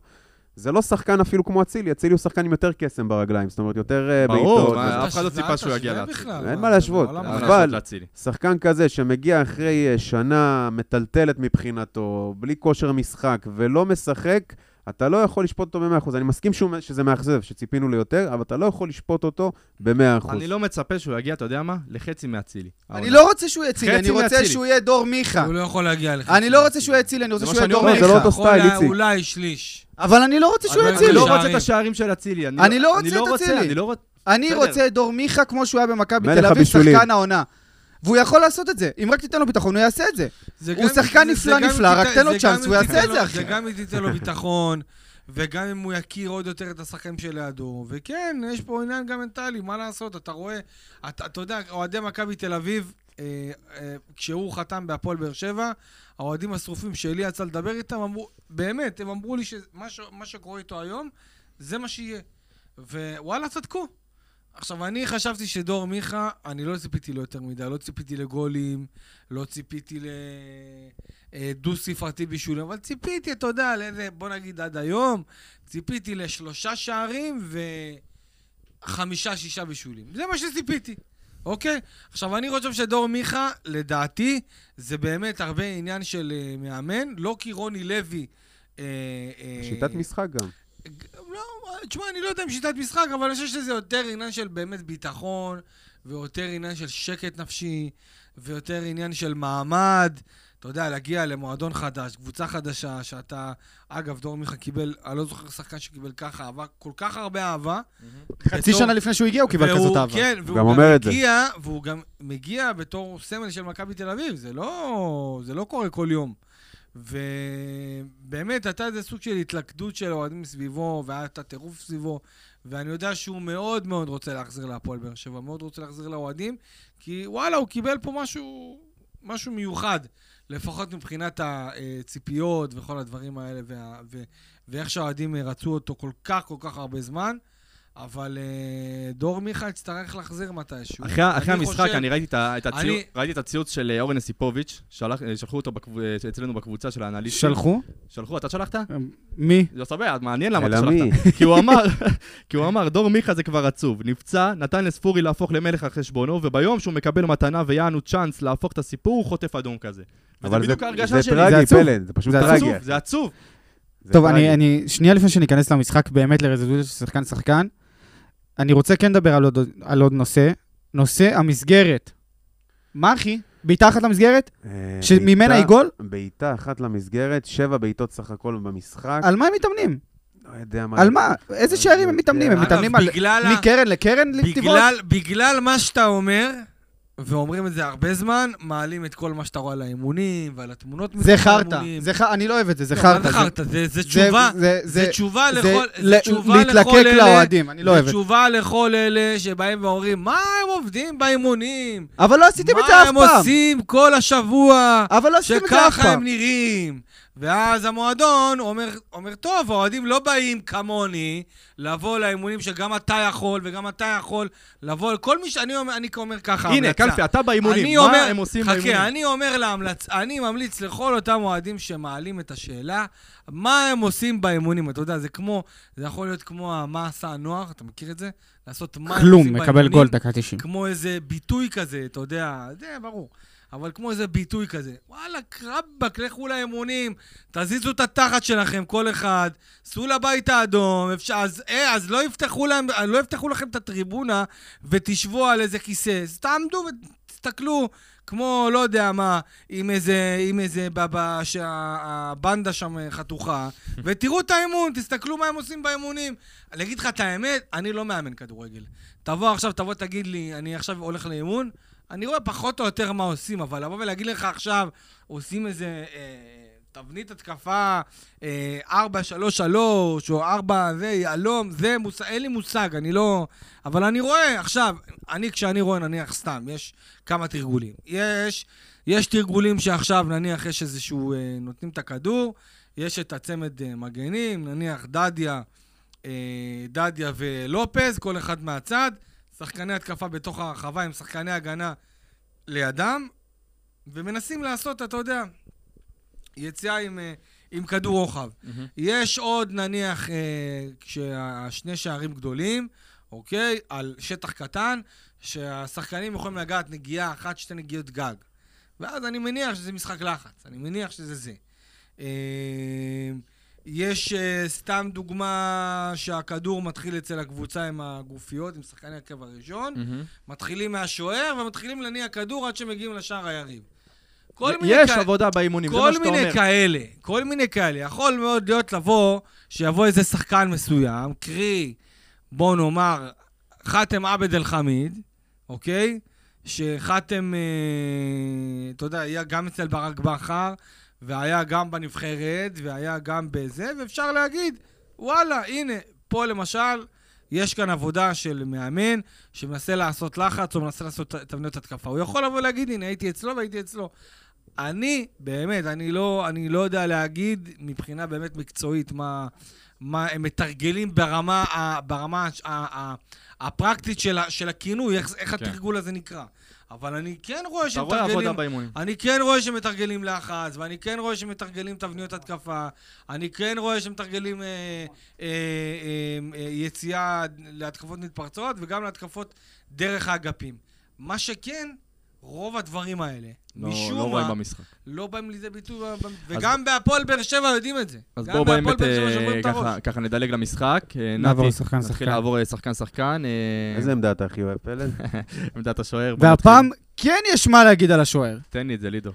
Speaker 2: זה לא שחקן אפילו כמו אצילי, אצילי הוא שחקן עם יותר קסם ברגליים, זאת אומרת, יותר אה,
Speaker 1: ברור,
Speaker 2: בעיטות.
Speaker 1: מה,
Speaker 2: וזה.
Speaker 1: אף אחד לא ציפה שהוא יגיע.
Speaker 4: בכלל,
Speaker 2: אין מה להשוות. אבל-. שחקן כזה שמגיע אחרי אה, שנה מטלטלת מבחינתו, בלי כושר משחק, ולא משחק, אתה לא יכול לשפוט אותו ב-100%. אני מסכים שהוא, שזה מאכזב, שציפינו ליותר, אבל אתה לא יכול לשפוט אותו ב-100%.
Speaker 1: אני לא מצפה שהוא יגיע, אתה יודע מה? לחצי מאצילי.
Speaker 3: אני לא רוצה שהוא
Speaker 1: חצי
Speaker 3: אני רוצה. שהוא יהיה דור מיכה.
Speaker 4: הוא לא יכול להגיע לך.
Speaker 3: אני לא רוצה שהוא אצילי, אני רוצה
Speaker 1: זה
Speaker 3: שהוא יהיה דור.
Speaker 2: לא, זה לא
Speaker 3: מיכה.
Speaker 2: אותו סטייל, איציק.
Speaker 4: אולי שליש.
Speaker 3: אבל אני לא רוצה שהוא יהיה
Speaker 4: אבל
Speaker 1: אני. לא. רוצה את השערים של אצילי.
Speaker 3: אני לא רוצה
Speaker 1: אני
Speaker 3: את
Speaker 1: לא רוצה,
Speaker 3: אצילי.
Speaker 1: אני לא רוצה...
Speaker 3: את דור מיכה כמו שהוא היה במכבי תל אביב. שחקן העונה. והוא יכול לעשות את זה. אם רק תיתן לו ביטחון, הוא יעשה את זה.
Speaker 4: זה
Speaker 3: הוא שחקן נפלא, נפלא, רק תן לו צ'אנס,
Speaker 4: אם
Speaker 3: יעשה את זה, אחי.
Speaker 4: זה גם אם תיתן לו ביטחון, וגם אם הוא יכיר עוד יותר את השחקנים שלידו. וכן, יש פה עניין גם מנטלי, מה לעשות? אתה רואה, אתה, אתה יודע, אוהדי מכבי תל אביב, אה, אה, כשהוא חתם בהפועל באר שבע, האוהדים השרופים שלי יצא לדבר איתם, אמרו, באמת, הם אמרו לי שמה ש, שקורה איתו היום, זה מה שיהיה. ווואלה, צדקו. עכשיו, אני חשבתי שדור מיכה, אני לא ציפיתי לו יותר מדי, לא ציפיתי לגולים, לא ציפיתי לדו-ספרתי בישולים, אבל ציפיתי, אתה יודע, לאיזה, בוא נגיד עד היום, ציפיתי לשלושה שערים וחמישה-שישה בישולים. זה מה שציפיתי, אוקיי? עכשיו, אני חושב שדור מיכה, לדעתי, זה באמת הרבה עניין של uh, מאמן, לא כי רוני לוי... אה, אה,
Speaker 2: שיטת משחק גם.
Speaker 4: לא, תשמע, אני לא יודע אם שיטת משחק, אבל אני חושב שזה יותר עניין של באמת ביטחון, ויותר עניין של שקט נפשי, ויותר עניין של מעמד. אתה יודע, להגיע למועדון חדש, קבוצה חדשה, שאתה... אגב, דור מיכה קיבל, אני לא זוכר שחקן שקיבל ככה אהבה, כל כך הרבה אהבה.
Speaker 3: חצי
Speaker 4: בתור-
Speaker 3: שנה לפני שהוא הגיע, הוא קיבל כזאת אהבה.
Speaker 4: כן, והוא
Speaker 2: גם.
Speaker 4: מגיע, והוא גם מגיע בתור סמל של מכבי תל אביב, זה לא, זה לא קורה כל יום. ובאמת, הייתה איזה סוג של התלכדות של אוהדים סביבו, והיה את הטירוף סביבו, ואני יודע שהוא מאוד מאוד רוצה להחזיר להפועל באר שבע, מאוד רוצה להחזיר לאוהדים, כי וואלה, הוא קיבל פה משהו, משהו מיוחד, לפחות מבחינת הציפיות וכל הדברים האלה, וה, ו, ואיך שהאוהדים רצו אותו כל כך כל כך הרבה זמן. אבל אה, דור מיכה יצטרך להחזיר מתישהו.
Speaker 1: אחרי, אחרי
Speaker 4: אני
Speaker 1: המשחק,
Speaker 4: חושב-
Speaker 1: אני ראיתי את, את, הציוץ,
Speaker 4: אני-
Speaker 1: ראיתי את הציוץ של אה, אורן יסיפוביץ', שלח, אה, שלחו אותו בקב, אצלנו בקבוצה של האנליסטים.
Speaker 3: שלחו?
Speaker 1: שלחו, אתה שלחת?
Speaker 3: מי?
Speaker 1: לא סבבה, מעניין למה אתה
Speaker 2: מי?
Speaker 1: שלחת. כי הוא אמר, כי הוא אמר, דור מיכה זה כבר עצוב. נפצע, נתן לספורי להפוך למלך על חשבונו, וביום שהוא מקבל מתנה ויענו צ'אנס להפוך את הסיפור, הוא חוטף אדום כזה. וזה
Speaker 2: אבל זה-
Speaker 1: בדיוק ההרגשה
Speaker 2: זה
Speaker 1: שלי.
Speaker 3: זה
Speaker 2: טרגי,
Speaker 3: עצוב.
Speaker 2: פלד, זה פשוט
Speaker 3: זה
Speaker 2: טרגי.
Speaker 1: זה עצוב.
Speaker 2: זה
Speaker 3: טוב. אני, אני, שנייה לפני שניכנס למשחק באמת לרזולוציה של שחקן שחקן, אני רוצה כן לדבר על עוד, על עוד נושא, נושא המסגרת. מה אחי? בעיטה אחת למסגרת?
Speaker 2: אה,
Speaker 3: שממנה היא גול?
Speaker 2: בעיטה אחת למסגרת, שבע בעיטות סך הכל במשחק.
Speaker 3: על מה הם מתאמנים?
Speaker 2: לא יודע מה...
Speaker 3: על מה? איזה שערים הם מתאמנים? הם מתאמנים על... מקרן לקרן לטבעון?
Speaker 4: בגלל מה שאתה אומר, ואומרים את זה הרבה זמן, מעלים את כל מה שאתה רואה על האימונים ועל התמונות
Speaker 3: זה חרטא. זה. אני לא אוהב את זה, זה
Speaker 4: לא,
Speaker 3: חרטא.
Speaker 4: מה זה
Speaker 3: זה-
Speaker 4: חרטא? זה- זה תשובה,
Speaker 3: זה-
Speaker 4: זה
Speaker 3: זה-
Speaker 4: תשובה
Speaker 3: זה
Speaker 4: לכל,
Speaker 3: ל-
Speaker 4: זה תשובה לכל
Speaker 3: להתלקק
Speaker 4: אלה,
Speaker 3: לאוהדים, אני לא אוהב את זה.
Speaker 4: תשובה לכל אלה שבאים ואומרים, מה הם עובדים באימונים?
Speaker 3: אבל לא עשיתם את זה
Speaker 4: מה
Speaker 3: אף
Speaker 4: הם
Speaker 3: פעם.
Speaker 4: עושים כל השבוע?
Speaker 3: אבל לא עשיתם את זה אף
Speaker 4: שככה הם
Speaker 3: פעם.
Speaker 4: נראים. ואז המועדון אומר, אומר, טוב, האוהדים לא באים כמוני לבוא לאימונים שגם אתה יכול וגם אתה יכול לבוא, כל מי שאני אומר, אני אומר ככה,
Speaker 1: הנה,
Speaker 4: המלצה.
Speaker 1: קלפי, אתה באימונים,
Speaker 4: אני
Speaker 1: מה
Speaker 4: אומר,
Speaker 1: הם עושים באימונים?
Speaker 4: חכה, אני אומר להמלצ... אני ממליץ לכל אותם אוהדים שמעלים את השאלה, מה הם עושים באימונים. אתה יודע, זה כמו, זה יכול להיות כמו מה עשה הנוער, אתה מכיר את זה? לעשות מה הם
Speaker 3: כלום,
Speaker 4: עושים
Speaker 3: מקבל
Speaker 4: באימונים.
Speaker 3: גול דקה 90.
Speaker 4: כמו איזה ביטוי כזה, אתה יודע, זה ברור. אבל כמו איזה ביטוי כזה. וואלה, רבאק, לכו לאמונים, תזיזו את התחת שלכם, כל אחד, סעו לבית האדום, אפשר, אז, אה, אז לא, יפתחו להם, לא יפתחו לכם את הטריבונה ותשבו על איזה כיסא. אז תעמדו ותסתכלו, כמו, לא יודע מה, עם איזה, עם איזה, בבא, שהבנדה שם חתוכה, ותראו את האימון, תסתכלו מה הם עושים באימונים. אני אגיד לך את האמת, אני לא מאמן כדורגל. תבוא עכשיו, תבוא תגיד לי, אני עכשיו הולך לאימון, אני רואה פחות או יותר מה עושים, אבל לבוא ולהגיד לך עכשיו, עושים איזה אה, תבנית התקפה, אה, 4-3-3, או 4 זה, יהלום, זה, מוס... אין לי מושג, אני לא... אבל אני רואה, עכשיו, אני, כשאני רואה, נניח, סתם, יש כמה תרגולים. יש, יש תרגולים שעכשיו, נניח, יש איזשהו, אה, נותנים את הכדור, יש את הצמד אה, מגנים, נניח דדיה, אה, דדיה ולופז, כל אחד מהצד. שחקני התקפה בתוך הרחבה עם שחקני הגנה לידם, ומנסים לעשות, אתה יודע, יציאה עם, אה, עם כדור רוחב. יש עוד, נניח, אה, כשהשני שערים גדולים, אוקיי? על שטח קטן, שהשחקנים יכולים לגעת נגיעה אחת, שתי נגיעות גג. ואז אני מניח שזה משחק לחץ, אני מניח שזה זה. יש uh, סתם דוגמה שהכדור מתחיל אצל הקבוצה עם הגופיות, עם שחקני הקו הראשון, מתחילים מהשוער ומתחילים להניע כדור עד שמגיעים לשער היריב. כל מיני
Speaker 1: יש
Speaker 4: כאלה-
Speaker 1: עבודה באימונים, זה מה
Speaker 4: כל
Speaker 1: שאתה
Speaker 4: מיני
Speaker 1: אומר.
Speaker 4: כאלה, כל מיני כאלה. יכול מאוד להיות לבוא, שיבוא איזה שחקן מסוים, קרי, בוא נאמר, חאתם עבד אל-חמיד, אוקיי? שחאתם, אה, אתה יודע, היה גם אצל ברק בכר, והיה גם בנבחרת, והיה גם בזה, ואפשר להגיד, וואלה, הנה, פה למשל, יש כאן עבודה של מאמן שמנסה לעשות לחץ או מנסה לעשות תבניות התקפה. הוא יכול לבוא ולהגיד, הנה, הייתי אצלו והייתי אצלו. אני, באמת, אני לא, אני לא יודע להגיד מבחינה באמת מקצועית מה, מה הם מתרגלים ברמה, ברמה הפרקטית של, של הכינוי, איך, איך
Speaker 1: כן.
Speaker 4: התרגול הזה נקרא. אבל אני כן רואה
Speaker 1: אתה
Speaker 4: שהם
Speaker 1: רואה עבודה. באימונים.
Speaker 4: אני כן רואה שמתרגלים לחץ, ואני כן רואה שמתרגלים תבניות התקפה, אני כן רואה שמתרגלים אה, אה, אה, אה, יציאה להתקפות מתפרצות וגם להתקפות דרך האגפים. מה שכן, רוב הדברים האלה,
Speaker 1: לא
Speaker 4: משום
Speaker 1: לא רואים
Speaker 4: מה,
Speaker 1: במשחק.
Speaker 4: לא באים לידי ביטוי, וגם בהפועל באר שבע יודעים את זה.
Speaker 1: אז בואו באמת אה. ככה- ככה נדלג למשחק. אה,
Speaker 3: נעבור לשחקן
Speaker 1: נתחיל
Speaker 3: שחקן.
Speaker 1: לעבור אה, שחקן-שחקן. אה,
Speaker 2: איזה עמדה אתה הכי אוהב, פלד?
Speaker 1: עמדת השוער.
Speaker 3: והפעם
Speaker 1: נתחיל.
Speaker 3: כן יש מה להגיד על השוער.
Speaker 1: תן לי את זה, לידו.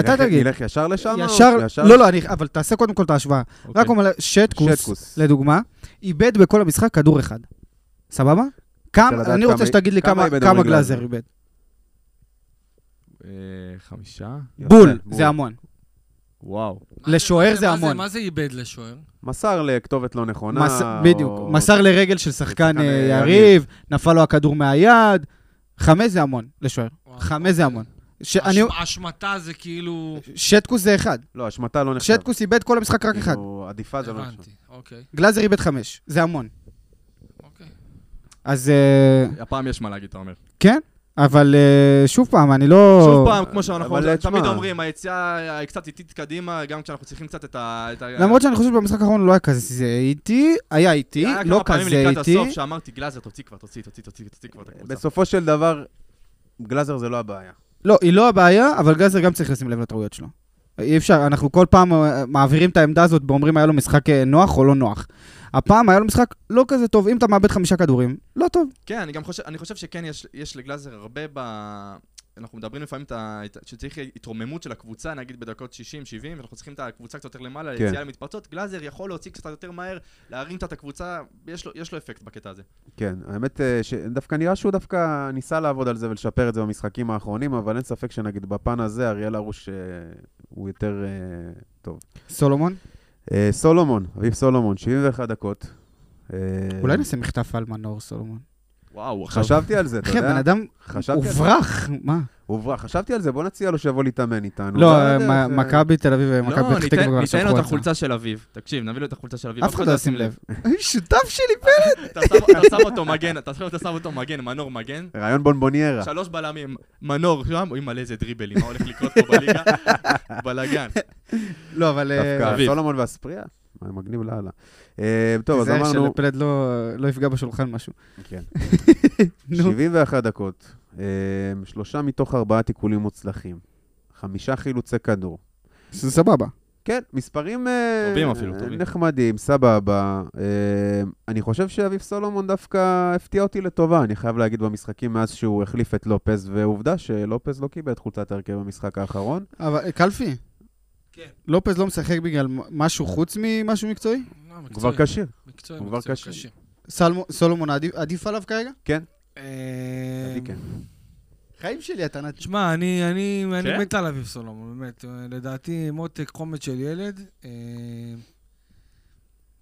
Speaker 3: אתה תגיד.
Speaker 2: נלך ישר לשם?
Speaker 3: ישר, לא, לא, אבל תעשה קודם כל את ההשוואה.
Speaker 1: אוקיי.
Speaker 3: רק אומר, שטקוס. לדוגמה, איבד בכל המשחק כדור אחד. סבבה? אני רוצה שתגיד לי
Speaker 2: כמה
Speaker 3: גלאזר? איבד.
Speaker 1: אה, חמישה?
Speaker 3: בול, זה המון.
Speaker 1: וואו.
Speaker 3: לשוער זה המון.
Speaker 4: מה זה איבד לשוער?
Speaker 2: מסר לכתובת לא נכונה.
Speaker 3: בדיוק, מסר לרגל של שחקן אה, יריב, נפל לו הכדור מהיד. חמש זה המון לשוער. חמש זה
Speaker 4: אוקיי.
Speaker 3: המון.
Speaker 4: השמטה זה כאילו...
Speaker 3: שטקוס זה אחד.
Speaker 2: לא, השמטה לא נחשב.
Speaker 3: שטקוס איבד כל המשחק רק אחד.
Speaker 2: כאילו, עדיפה זה לא נחשב.
Speaker 4: הבנתי, אוקיי,
Speaker 3: גלאזר איבד חמש, זה המון.
Speaker 4: אוקיי.
Speaker 3: אז אה,
Speaker 1: הפעם יש מה להגיד, אתה אומר.
Speaker 3: כן, אבל אה, שוב פעם, אני לא...
Speaker 1: שוב פעם, כמו שאנחנו תמיד. אומרים, היציאה היא קצת איטית קדימה, גם כשאנחנו צריכים קצת את ה...
Speaker 3: למרות שאני חושב שבמשחק האחרון לא היה כזה איטי, היה איטי,
Speaker 1: היה
Speaker 3: לא
Speaker 1: כמה פעמים
Speaker 3: כזה
Speaker 1: לקראת
Speaker 3: איטי.
Speaker 1: הסוף שאמרתי, גלאזר, תוציא כבר, תוציא, תוציא, תוציא, תוציא כבר את הקבוצה.
Speaker 2: בסופו של דבר, גלאזר זה לא הבעיה.
Speaker 3: לא, היא לא הבעיה, אבל גלאזר גם צריך לשים לב לטעויות שלו. אי אפשר, אנחנו כל פעם אה, מעבירים את העמדה הזאת ואומרים היה לו משחק אה, נוח או לא נוח. הפעם היה לו משחק לא כזה טוב, אם אתה מאבד חמישה כדורים, לא טוב.
Speaker 1: כן, אני גם חושב, אני חושב שכן יש, יש לגלאזר הרבה ב... אנחנו מדברים לפעמים את ה- שצריך התרוממות של הקבוצה, נגיד בדקות 60-70, ואנחנו צריכים את הקבוצה קצת יותר למעלה,
Speaker 2: כן.
Speaker 1: ליציאה למתפרצות. גלאזר יכול להוציא קצת יותר מהר, להרים את הקבוצה, יש לו, יש לו אפקט בקטע הזה.
Speaker 2: כן, האמת אה, שדווקא נראה שהוא דווקא ניסה לעבוד על זה ולשפר את זה במשחקים האחרונים, אבל אין ספק שנגיד בפן הזה, אריאל הרוש אה, הוא יותר אה, טוב.
Speaker 3: סולומון?
Speaker 2: אה, סולומון, אביב סולומון, 71 דקות. אה,
Speaker 3: אולי נעשה מחטף על מנור סולומון.
Speaker 1: וואו, עכשיו...
Speaker 2: חשבתי על זה, אתה
Speaker 3: אחי, הבן
Speaker 2: יודע?
Speaker 3: אדם
Speaker 2: חשבתי על זה.
Speaker 3: הוברח, מה?
Speaker 2: הוברח, חשבתי על זה, בוא נציע לו שיבוא להתאמן איתנו.
Speaker 3: לא,
Speaker 2: יודע,
Speaker 3: אה, מכבי תל אביב ומכבי
Speaker 1: לא,
Speaker 3: פתח תקווה כבר
Speaker 1: ניתן לו את. החולצה של אביב. תקשיב, נביא לו את החולצה של אביב.
Speaker 3: אף אחד לא ישים לב. שותף שלי,
Speaker 1: שם- אתה שם אותו מגן, אתה שם- אותו מגן, מנור מגן.
Speaker 2: רעיון בונבוניירה.
Speaker 1: שלוש בלמים, מנור שם, אוי מלא איזה דריבלים, מה הולך לקרות פה בליגה? בלאגן.
Speaker 3: לא, אבל... אה,
Speaker 2: דווקא. סולומון ואספריה, מה, מגניב לאללה. אה, טוב, אז
Speaker 3: תיזהר
Speaker 2: אמרנו...
Speaker 3: שלפלד לא לא יפגע בשולחן משהו.
Speaker 2: כן.
Speaker 3: נו.
Speaker 2: 71 דקות, אה, שלושה מתוך ארבעה תיקולים מוצלחים, חמישה חילוצי כדור.
Speaker 3: זה סבבה.
Speaker 2: כן, מספרים אה,
Speaker 1: טובים אפילו, טובים.
Speaker 2: נחמדים, סבבה. אני חושב שאביב סולומון דווקא הפתיע אותי לטובה, אני חייב להגיד במשחקים מאז שהוא החליף את לופז, ועובדה שלופז לא קיבל את חולצת ההרכב במשחק האחרון.
Speaker 3: אבל קלפי,
Speaker 4: כן.
Speaker 3: לופז לא משחק בגלל משהו חוץ ממשהו מקצועי?
Speaker 4: לא,
Speaker 2: הוא
Speaker 4: מקצועי,
Speaker 2: כבר כשיר.
Speaker 4: מקצועי,
Speaker 2: הוא כבר
Speaker 4: מקצועי,
Speaker 2: כשיר.
Speaker 3: סולומון עדיף- עליו כרגע?
Speaker 4: אה,
Speaker 2: לדעתי כן.
Speaker 3: חיים שלי, אתה נתן.
Speaker 4: תשמע, אני, אני, אני
Speaker 1: כן?
Speaker 4: מת על אביב סולומון, באמת. אה, לדעתי, מותק חומץ של ילד. אה,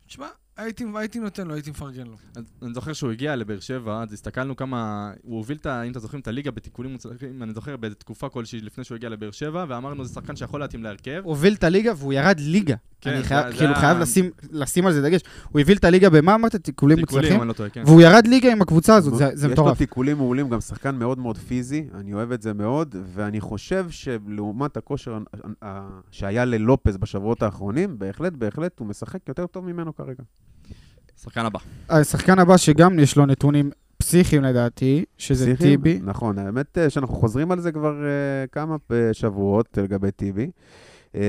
Speaker 4: תשמע, הייתי, הייתי נותן לו, הייתי מפרגן לו.
Speaker 1: אז אני זוכר שהוא הגיע לבאר שבע, אז הסתכלנו כמה... הוא הוביל את ה... אם אתה זוכרים את הליגה בתיקולים מוצלחים, אני זוכר באיזה תקופה כלשהי לפני שהוא הגיע לבאר שבע, ואמרנו זה שחקן שיכול להתאים להרכב.
Speaker 3: הוביל את הליגה והוא ירד ליגה.
Speaker 1: כן,
Speaker 3: אני
Speaker 1: זה-
Speaker 3: חייב,
Speaker 1: זה
Speaker 3: כאילו
Speaker 1: היה-
Speaker 3: חייב לשים- לשים על זה דגש. הוא הוביל את הליגה במה אמרת? תיקולים
Speaker 1: תיקולים,
Speaker 3: מוצלחים?
Speaker 1: אני לא טועה, כן.
Speaker 3: והוא ירד ליגה עם הקבוצה הזאת, זה- זה
Speaker 2: יש לו
Speaker 3: מטורף.
Speaker 2: תיקולים מעולים, גם שחקן מאוד מאוד פיזי, אני אוהב את זה מאוד, ואני חושב שלעומת הכושר שהיה ללופז בשבועות האחרונים, בהחלט, בהחלט, הוא משחק יותר טוב ממנו כרגע.
Speaker 1: שחקן הבא.
Speaker 3: השחקן הבא שגם יש לו נתונים פסיכיים לדעתי, שזה
Speaker 2: פסיכיים?
Speaker 3: טיבי.
Speaker 2: נכון, האמת אה, שאנחנו חוזרים על זה כבר אה, כמה אה, שבועות לגבי טיבי. אה,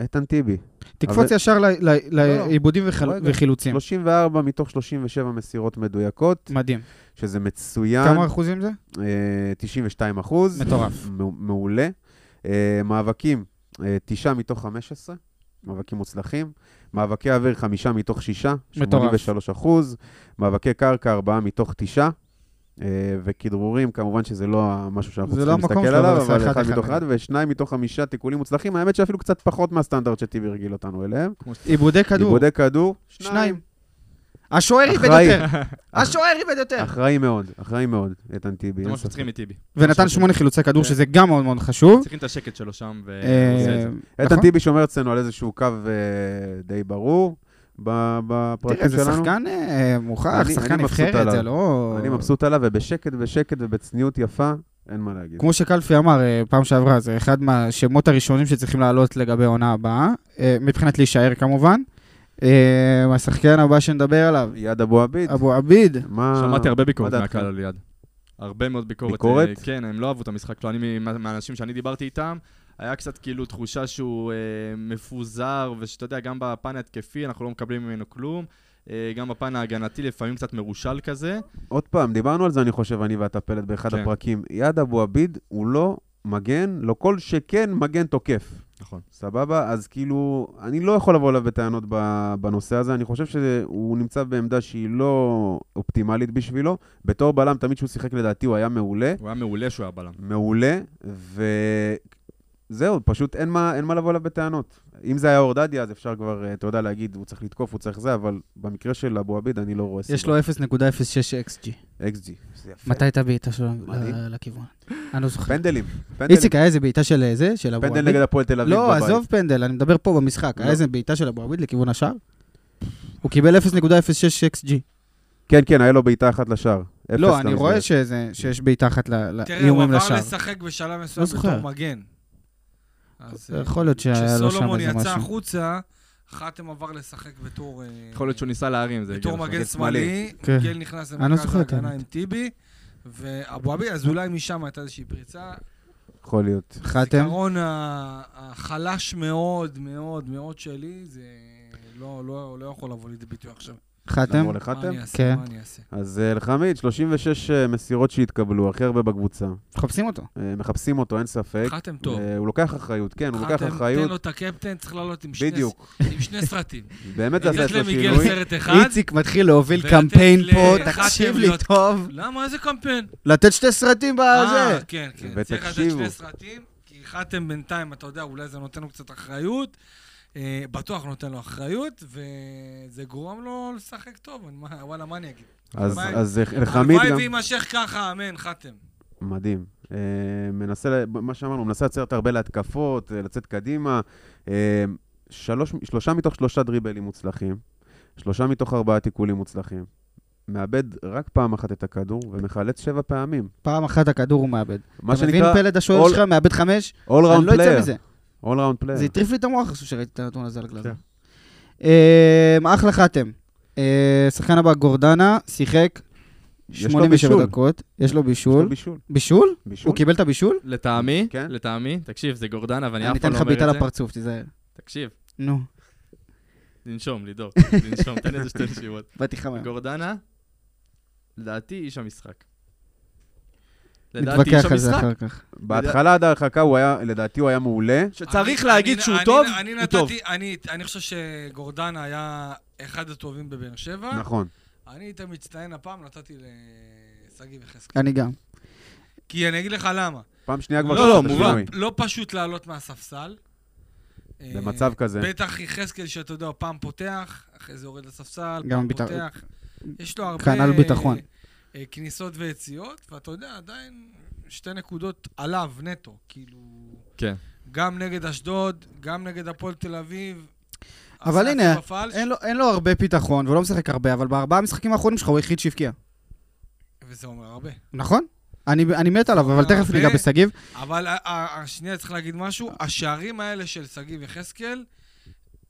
Speaker 2: איתן טיבי.
Speaker 3: תקפוץ
Speaker 2: אבל...
Speaker 3: ישר לא,
Speaker 2: לא.
Speaker 3: לעיבודים וחל...
Speaker 2: לא,
Speaker 3: וחילוצים.
Speaker 2: 34 מתוך 37 מסירות מדויקות.
Speaker 3: מדהים.
Speaker 2: שזה מצוין.
Speaker 3: כמה אחוזים זה?
Speaker 2: אה, 92 אחוז.
Speaker 3: מטורף.
Speaker 2: מעולה. אה, מאבקים, אה, 9 מתוך 15. מאבקים מוצלחים. מאבקי אוויר, 5 מתוך 6.
Speaker 3: מטורף.
Speaker 2: 83 אחוז. מאבקי קרקע, 4 מתוך 9. וכדרורים, כמובן שזה לא משהו שאנחנו
Speaker 3: זה לא
Speaker 2: צריכים להסתכל עליו,
Speaker 3: אבל אחד
Speaker 2: אחד
Speaker 3: אחד
Speaker 2: מתוך אחד. ושניים מתוך חמישה תיקולים מוצלחים. האמת שאפילו קצת פחות מהסטנדרט שטיבי הרגיל אותנו אליהם.
Speaker 3: עיבודי כדור.
Speaker 2: עיבודי כדור,
Speaker 3: שניים. השוער איבד. יותר. השוער איבד יותר.
Speaker 2: אחראי מאוד, אחראי מאוד, איתן טיבי.
Speaker 1: זה מה. שצריכים מטיבי.
Speaker 3: ונתן שמונה חילוצי כדור, שזה גם מאוד מאוד חשוב.
Speaker 1: צריכים את השקט שלו שם,
Speaker 3: אה,
Speaker 1: והוא עושה את זה.
Speaker 2: איתן
Speaker 3: נכון.
Speaker 2: טיבי שומר אצלנו על איזשהו קו אה, די ברור בפרקים
Speaker 3: תראה, זה
Speaker 2: שלנו.
Speaker 3: שחקן אה, מוכח,
Speaker 2: אני-
Speaker 3: שחקן נבחרת. זה לא...
Speaker 2: אני מבסוט עליו, ובשקט ושקט ובצניעות יפה, אין מה להגיד.
Speaker 3: כמו שקלפי אמר אה, פעם שעברה, זה אחד מהשמות הראשונים שצריכים לעלות לגבי העונה הבאה, אה, מבחינת להישאר כמובן. השחקן הבא שנדבר עליו,
Speaker 2: יד אבו עביד,
Speaker 3: אבו עביד.
Speaker 2: מה...
Speaker 1: שמעתי הרבה ביקורת? מהקהל על יד. הרבה מאוד ביקורת.
Speaker 2: ביקורת?
Speaker 1: כן, הם לא אהבו את המשחק שלו. אני, מה- מהאנשים שאני דיברתי איתם, היה קצת כאילו תחושה שהוא אה, מפוזר, ושאתה יודע, גם בפן ההתקפי אנחנו לא מקבלים ממנו כלום. אה, גם בפן ההגנתי לפעמים קצת מרושל כזה.
Speaker 2: עוד פעם, דיברנו על זה, אני חושב, אני ואתה פלט באחד
Speaker 1: כן.
Speaker 2: הפרקים. יד אבו עביד הוא לא מגן, לא כל שכן מגן תוקף.
Speaker 1: נכון.
Speaker 2: סבבה? אז כאילו, אני לא יכול לבוא אליו בטענות בנושא הזה. אני חושב שהוא נמצא בעמדה שהיא לא אופטימלית בשבילו. בתור בלם, תמיד כשהוא שיחק לדעתי הוא היה מעולה.
Speaker 1: הוא היה מעולה שהוא היה בלם.
Speaker 2: מעולה, וזהו, פשוט אין מה, אין מה לבוא אליו בטענות. אם זה היה אורדדיה, אז אפשר כבר, אה, אתה יודע, להגיד, הוא צריך לתקוף, הוא צריך זה, אבל במקרה של אבו עביד, אני לא רואה
Speaker 3: יש לו 0.06 XG.
Speaker 2: XG. זה יפה.
Speaker 3: מתי הייתה בעיטה שלו לכיוון? אני לא זוכר.
Speaker 2: פנדלים.
Speaker 3: איציק, היה איזה בעיטה של אה, זה? של אבו
Speaker 2: פנדל
Speaker 3: עביד?
Speaker 2: נגד הפועל תל אביב
Speaker 3: לא,
Speaker 2: בבית.
Speaker 3: עזוב פנדל, אני מדבר פה במשחק.
Speaker 2: לא.
Speaker 3: היה איזה בעיטה של אבו עביד לכיוון השער? הוא קיבל 0.06 XG.
Speaker 2: כן, כן, היה לו בעיטה אחת לשער.
Speaker 3: לא, אני. רואה שזה- שיש בעיטה אחת ל-
Speaker 4: תראה, הוא
Speaker 3: לאיומים
Speaker 4: עבר
Speaker 3: לשער.
Speaker 4: לשחק בשלב מסוים
Speaker 3: לא זוכר.
Speaker 4: בתור מגן. אז,
Speaker 3: יכול להיות שהיה לו שם
Speaker 4: כשסולומון
Speaker 3: איזה
Speaker 4: יצא
Speaker 3: משהו.
Speaker 4: החוצה, חתם עבר לשחק בתור... אה,
Speaker 1: יכול להיות שהוא ניסה להרים, זה
Speaker 4: בתור. מגן
Speaker 2: שמאלי.
Speaker 3: כן.
Speaker 4: גל נכנס
Speaker 3: אני לא
Speaker 4: למרכז ההגנה. עם טיבי, ואבו עביד, אז אולי משם הייתה איזושהי פריצה.
Speaker 2: יכול להיות.
Speaker 3: חתם?
Speaker 4: הזיכרון ה- החלש מאוד, מאוד, מאוד שלי, זה לא, לא, לא יכול לבוא לידי ביטוי עכשיו.
Speaker 3: חתם?
Speaker 2: נעבור
Speaker 4: מה
Speaker 2: לחתם?
Speaker 4: אני אעשה?
Speaker 3: כן.
Speaker 4: מה אני אעשה?
Speaker 2: אז אה, אלחמיד, 36 אה, מסירות שהתקבלו, הכי הרבה בקבוצה.
Speaker 3: מחפשים אותו.
Speaker 2: אה, מחפשים אותו, אין ספק.
Speaker 4: חתם טוב.
Speaker 2: אה, הוא לוקח אחריות, כן, הוא לוקח
Speaker 4: חתם, תן
Speaker 2: אחריות.
Speaker 4: לו את הקפטן, צריך לעלות עם שני. עם שני סרטים.
Speaker 2: באמת זה עשה
Speaker 4: לתת
Speaker 2: אצלו
Speaker 4: למיגל
Speaker 2: שינוי.
Speaker 4: סרט אחד.
Speaker 3: איציק מתחיל להוביל קמפיין פה, תקשיב לי טוב.
Speaker 4: למה? איזה קמפיין?
Speaker 3: לתת שתי סרטים בזה.
Speaker 4: אה, כן, כן. צריך לתת
Speaker 2: ותקשיבו.
Speaker 4: שני סרטים, כי חתם בינתיים, אתה יודע, אולי זה נותן לו קצת אחריות. אה, בטוח נותן לו אחריות, וזה גורם לו לשחק טוב. אני- וואלה, מה אני אגיד?
Speaker 2: אז-
Speaker 4: הלוואי-
Speaker 2: אה,
Speaker 4: הלוואי
Speaker 2: גם...
Speaker 4: ויימשך ככה, אמן, חתם.
Speaker 2: מדהים. אה, מנסה, ל- מה שאמרנו, מנסה לצאת הרבה להתקפות, לצאת קדימה. שלוש, שלושה מתוך שלושה דריבלים מוצלחים, שלושה מתוך ארבעה תיקולים מוצלחים. מאבד רק פעם אחת את הכדור ומחלץ שבע פעמים.
Speaker 3: פעם אחת הכדור הוא מאבד.
Speaker 2: מה
Speaker 3: אתה מבין,
Speaker 2: שנקרא
Speaker 3: פלד השוער
Speaker 2: all-
Speaker 3: שלך מאבד חמש?
Speaker 2: All
Speaker 3: אני
Speaker 2: round
Speaker 3: לא אצא. מזה.
Speaker 2: All round player.
Speaker 3: זה הטריף לי את המוח עכשיו שראיתי את הנתון הזה על הגלאזר.
Speaker 2: כן.
Speaker 3: אמ, אחלה חתם. אה, שחקן הבא, גורדנה, שיחק
Speaker 2: יש לו
Speaker 3: 87
Speaker 2: בישול.
Speaker 3: דקות. יש לו
Speaker 2: יש
Speaker 3: בישול.
Speaker 2: בישול.
Speaker 3: הוא קיבל את הבישול?
Speaker 1: לטעמי,
Speaker 2: כן.
Speaker 1: לטעמי, תקשיב, זה גורדנה, ואני
Speaker 3: אני
Speaker 1: אף
Speaker 3: אתן
Speaker 1: פעם לא
Speaker 3: לך
Speaker 1: אומר את זה.
Speaker 3: לפרצוף, תיזהר.
Speaker 1: תקשיב,
Speaker 3: נו,
Speaker 1: לנשום, לידור, לנשום, תן איזה שתי נשימות.
Speaker 3: באתי חמר.
Speaker 1: גורדנה, לדעתי איש המשחק. לדעתי
Speaker 3: נתווכח על זה. אחר כך.
Speaker 2: בהתחלה עד ההרחקה הוא היה, לדעתי הוא היה מעולה.
Speaker 1: שצריך להגיד
Speaker 4: אני-
Speaker 1: שהוא
Speaker 4: אני-
Speaker 1: טוב,
Speaker 4: אני
Speaker 1: הוא טוב.
Speaker 4: אני- חושב שגורדנה היה אחד הטובים בבאר שבע.
Speaker 2: נכון.
Speaker 4: אני הייתי מצטיין הפעם, נתתי לשגיב יחזקאל.
Speaker 3: אני גם.
Speaker 4: כי אני אגיד לך למה.
Speaker 2: פעם שנייה כבר
Speaker 1: לא, לא, מובן.
Speaker 4: לא פשוט לעלות מהספסל.
Speaker 2: במצב
Speaker 4: אה,
Speaker 2: כזה.
Speaker 4: בטח יחזקאל, שאתה יודע, פעם פותח, אחרי זה יורד לספסל,
Speaker 3: גם
Speaker 4: פעם. פותח. יש לו הרבה...
Speaker 3: כנ"ל ביטחון.
Speaker 4: אה, כניסות ויציאות, ואתה יודע, עדיין שתי נקודות עליו, נטו. כאילו,
Speaker 1: כן.
Speaker 4: גם נגד אשדוד, גם נגד הפועל תל אביב.
Speaker 3: אבל הנה, אין לו- אין לו הרבה פיתחון, והוא לא משחק הרבה, אבל בארבעה המשחקים האחרונים שלך הוא היחיד שהבקיע.
Speaker 4: וזה אומר הרבה.
Speaker 3: נכון? אני אני מת עליו, אבל תכף. ניגע בשגיב.
Speaker 4: אבל השנייה צריך להגיד משהו, השערים האלה של שגיב יחזקאל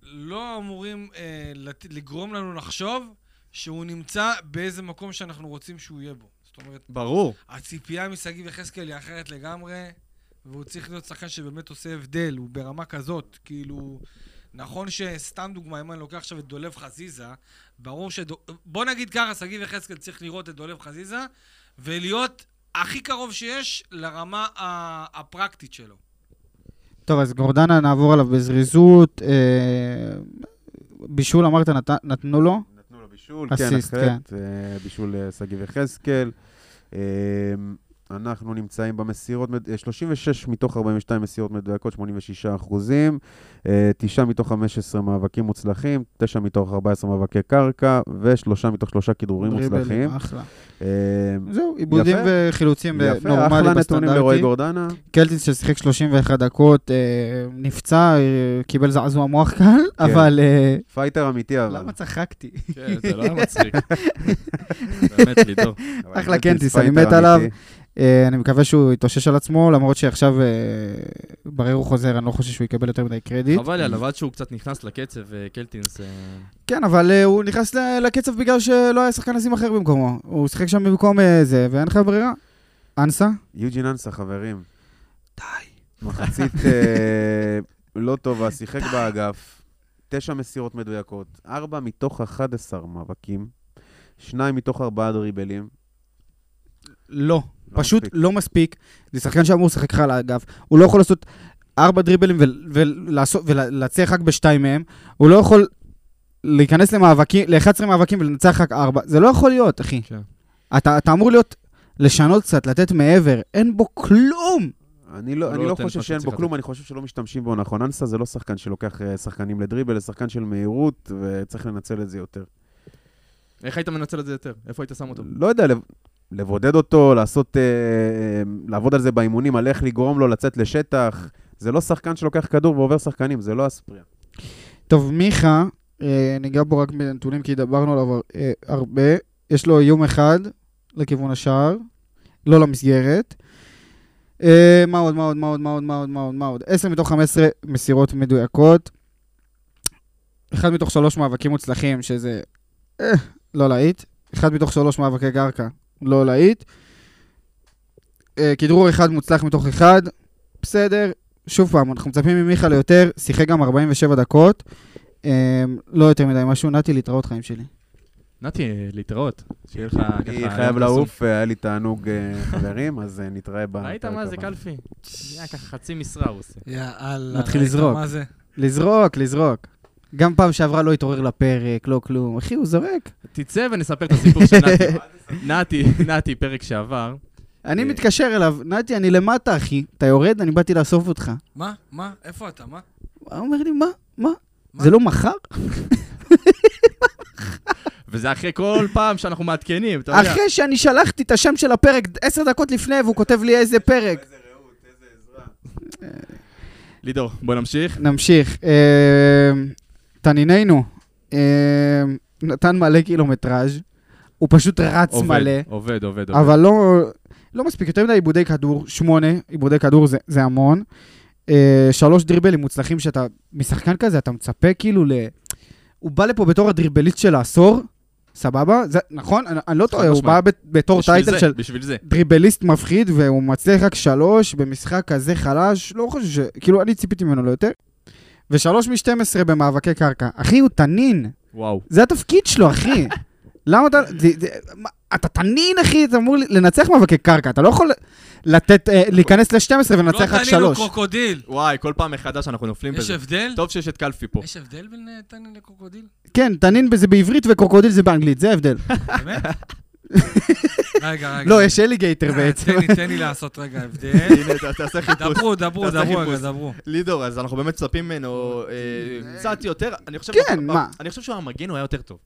Speaker 4: לא אמורים אה, לגרום לנו לחשוב שהוא נמצא באיזה מקום שאנחנו רוצים שהוא יהיה בו. זאת אומרת,
Speaker 1: ברור.
Speaker 4: הציפייה משגיב יחזקאל היא אחרת לגמרי, והוא צריך להיות שחקן שבאמת עושה הבדל, הוא ברמה כזאת, כאילו... נכון שסתם דוגמא, אם אני לוקח עכשיו את דולב חזיזה, ברור ש... בוא נגיד ככה, שגיב יחזקאל צריך לראות את דולב חזיזה, ולהיות הכי קרוב שיש לרמה הפרקטית שלו.
Speaker 3: טוב, אז גורדנה נעבור עליו בזריזות. אה, בישול אמרת, נת, נתנו לו?
Speaker 2: בישול, כן,
Speaker 3: אסיסט,
Speaker 2: בהחלט. אה, בישול אה, שגיב יחזקאל. אה, אנחנו נמצאים במסירות, מד- אה, 36 מתוך 42 מסירות מדויקות, 86 אחוזים, 9 מתוך 15 מאבקים מוצלחים, 9 מתוך 14 מאבקי קרקע, ושלושה מתוך שלושה כדרורים
Speaker 3: דריבלים,
Speaker 2: מוצלחים.
Speaker 3: אחלה.
Speaker 2: אה,
Speaker 3: זהו, עיבודים. וחילוצים
Speaker 2: יפה,
Speaker 3: נורמלי
Speaker 2: אחלה נתונים לרועי
Speaker 3: בסטנדרטי.
Speaker 2: גורדנה.
Speaker 3: קלטיס ששיחק 31 דקות, אה, נפצע, אה, קיבל זעזוע מוח קל, אבל... אה,
Speaker 2: fighter אמיתי אבל.
Speaker 3: למה צחקתי?
Speaker 1: כן, זה לא היה מצחיק. באמת, לידור.
Speaker 2: אבל
Speaker 3: אחלה
Speaker 2: קלטיס
Speaker 3: קנטיס, אני מת עליו. אה, אני מקווה שהוא יתאושש על עצמו, למרות שעכשיו אה, ברר הוא חוזר, אני לא חושב שהוא יקבל יותר מדי קרדיט.
Speaker 1: חבל לי עליו, עד שהוא קצת נכנס לקצב, אה, קלטינס...
Speaker 3: כן, אבל הוא נכנס לקצב בגלל שלא היה שחקן לשים אחר במקומו. הוא שיחק שם במקום זה, ואין לך ברירה. אנסה?
Speaker 2: יוג'ין אנסה, חברים. די. מחצית לא טובה, שיחק באגף, תשע מסירות מדויקות, ארבע מתוך 11 מאבקים, שניים מתוך ארבעה דריבלים.
Speaker 3: לא.
Speaker 2: לא
Speaker 3: פשוט
Speaker 2: מספיק.
Speaker 3: לא מספיק. זה שחקן שאמור לשחק לך על האגף. הוא לא יכול לעשות ארבע דריבלים ולהצליח רק בשתיים מהם. הוא לא יכול להיכנס למאבקים, ל-11 מאבקים ולנצח רק ארבע. זה לא יכול להיות, אחי.
Speaker 1: כן.
Speaker 3: אתה, אתה אמור להיות, לשנות קצת, לתת מעבר. אין בו כלום.
Speaker 2: אני לא,
Speaker 1: הוא
Speaker 2: אני
Speaker 1: לא
Speaker 2: לא חושב שאין בו כלום. אני חושב שלא משתמשים בו נכון. אנסה זה לא שחקן שלוקח אה, שחקנים לדריבל, זה שחקן של מהירות, וצריך לנצל את זה יותר.
Speaker 1: איך היית מנצל את זה יותר? איפה היית שם אותו?
Speaker 2: לא יודע, לב- לבודד אותו, לעשות, אה, אה, לעבוד על זה באימונים, על איך לגרום לו לצאת לשטח. זה לא שחקן שלוקח כדור ועובר שחקנים, זה לא אספריה.
Speaker 3: טוב, מיכה, אה, ניגע בו רק בנתונים כי דיברנו עליו הרבה. יש לו איום אחד לכיוון השער, לא למסגרת. מה עוד, מה עוד, מה עוד, מה עוד, מה עוד, מה עוד, מה עוד? 10 מתוך 15 מסירות מדויקות. אחד מתוך שלוש מאבקים מוצלחים, שזה לא להיט. אחד מתוך שלוש מאבקי קרקע, לא להיט. אה, כדרור אחד מוצלח מתוך אחד, בסדר. שוב פעם, אנחנו מצפים ממיכה ליותר, שיחק גם 47 דקות. אה, לא יותר מדי משהו, נתי להתראות חיים שלי.
Speaker 1: נתי, אה, להתראות. שיהיה לך ככה...
Speaker 2: אני חייב. לעוף, היה לי תענוג אה, חברים, אז אה, נתראה בפרק
Speaker 1: ראית מה זה. קלפי? היה ככה חצי משרה הוא עושה.
Speaker 4: יאללה.
Speaker 3: מתחיל
Speaker 4: ראית
Speaker 3: לזרוק.
Speaker 4: מה זה?
Speaker 3: לזרוק, לזרוק. גם פעם שעברה לא התעורר לפרק, לא כלום. אחי, הוא זורק.
Speaker 1: תצא ונספר את הסיפור של נתי. נתי, נתי, פרק שעבר.
Speaker 3: אני
Speaker 2: אה.
Speaker 3: מתקשר אליו, נתי, אני למטה, אחי. אתה יורד? אני באתי לאסוף אותך.
Speaker 4: מה? מה? איפה אתה? מה?
Speaker 3: הוא אומר לי, מה? מה? זה לא מחר?
Speaker 1: וזה אחרי כל פעם שאנחנו מעדכנים, אתה יודע.
Speaker 3: אחרי שאני שלחתי את השם של הפרק עשר דקות לפני, והוא כותב לי איזה פרק.
Speaker 1: לידור, בוא נמשיך.
Speaker 3: נמשיך. תנינינו, אה, נתן מלא קילומטראז', הוא פשוט רץ
Speaker 1: עובד,
Speaker 3: מלא.
Speaker 1: עובד, עובד, עובד.
Speaker 3: אבל לא, לא מספיק, יותר מדי עיבודי כדור, שמונה עיבודי כדור זה, זה המון. אה, שלוש דריבלים מוצלחים שאתה, משחקן כזה, אתה מצפה כאילו ל... הוא בא לפה בתור הדריבליסט של העשור, סבבה? זה, נכון? אני, אני לא טועה, הוא. בא בת- בתור טייטל
Speaker 1: זה,
Speaker 3: של
Speaker 1: בשביל זה.
Speaker 3: דריבליסט מפחיד, והוא מצליח רק שלוש במשחק כזה חלש, לא חושב ש... כאילו, אני ציפיתי ממנו ליותר. ושלוש מ-12 במאבקי קרקע. אחי, הוא תנין.
Speaker 1: וואו.
Speaker 3: זה התפקיד שלו, אחי. למה אתה... זה, זה, מה, אתה תנין, אחי, אתה אמור לנצח מאבקי קרקע. אתה לא יכול לתת, אה, להיכנס ל-12 ולנצח רק
Speaker 4: לא תנינו
Speaker 3: שלוש.
Speaker 4: קרוקודיל.
Speaker 1: וואי, כל פעם מחדש אנחנו נופלים
Speaker 4: יש
Speaker 1: בזה.
Speaker 4: הבדל?
Speaker 1: טוב שיש את קלפי פה.
Speaker 4: יש הבדל בין אה, תנין לקרוקודיל?
Speaker 3: כן, תנין זה בעברית וקרוקודיל זה באנגלית, זה ההבדל.
Speaker 4: באמת? רגע, רגע.
Speaker 3: לא, יש alligator בעצם.
Speaker 4: תן לי, תן לי לעשות רגע הבדל.
Speaker 1: הנה, תעשה חיפוש.
Speaker 4: דברו, דברו, דברו. רגע, דברו.
Speaker 1: לידור, אז אנחנו באמת מצפים ממנו אה, קצת יותר. אני חושב...
Speaker 3: כן, מה?
Speaker 1: אני חושב שהמגן הוא היה יותר טוב.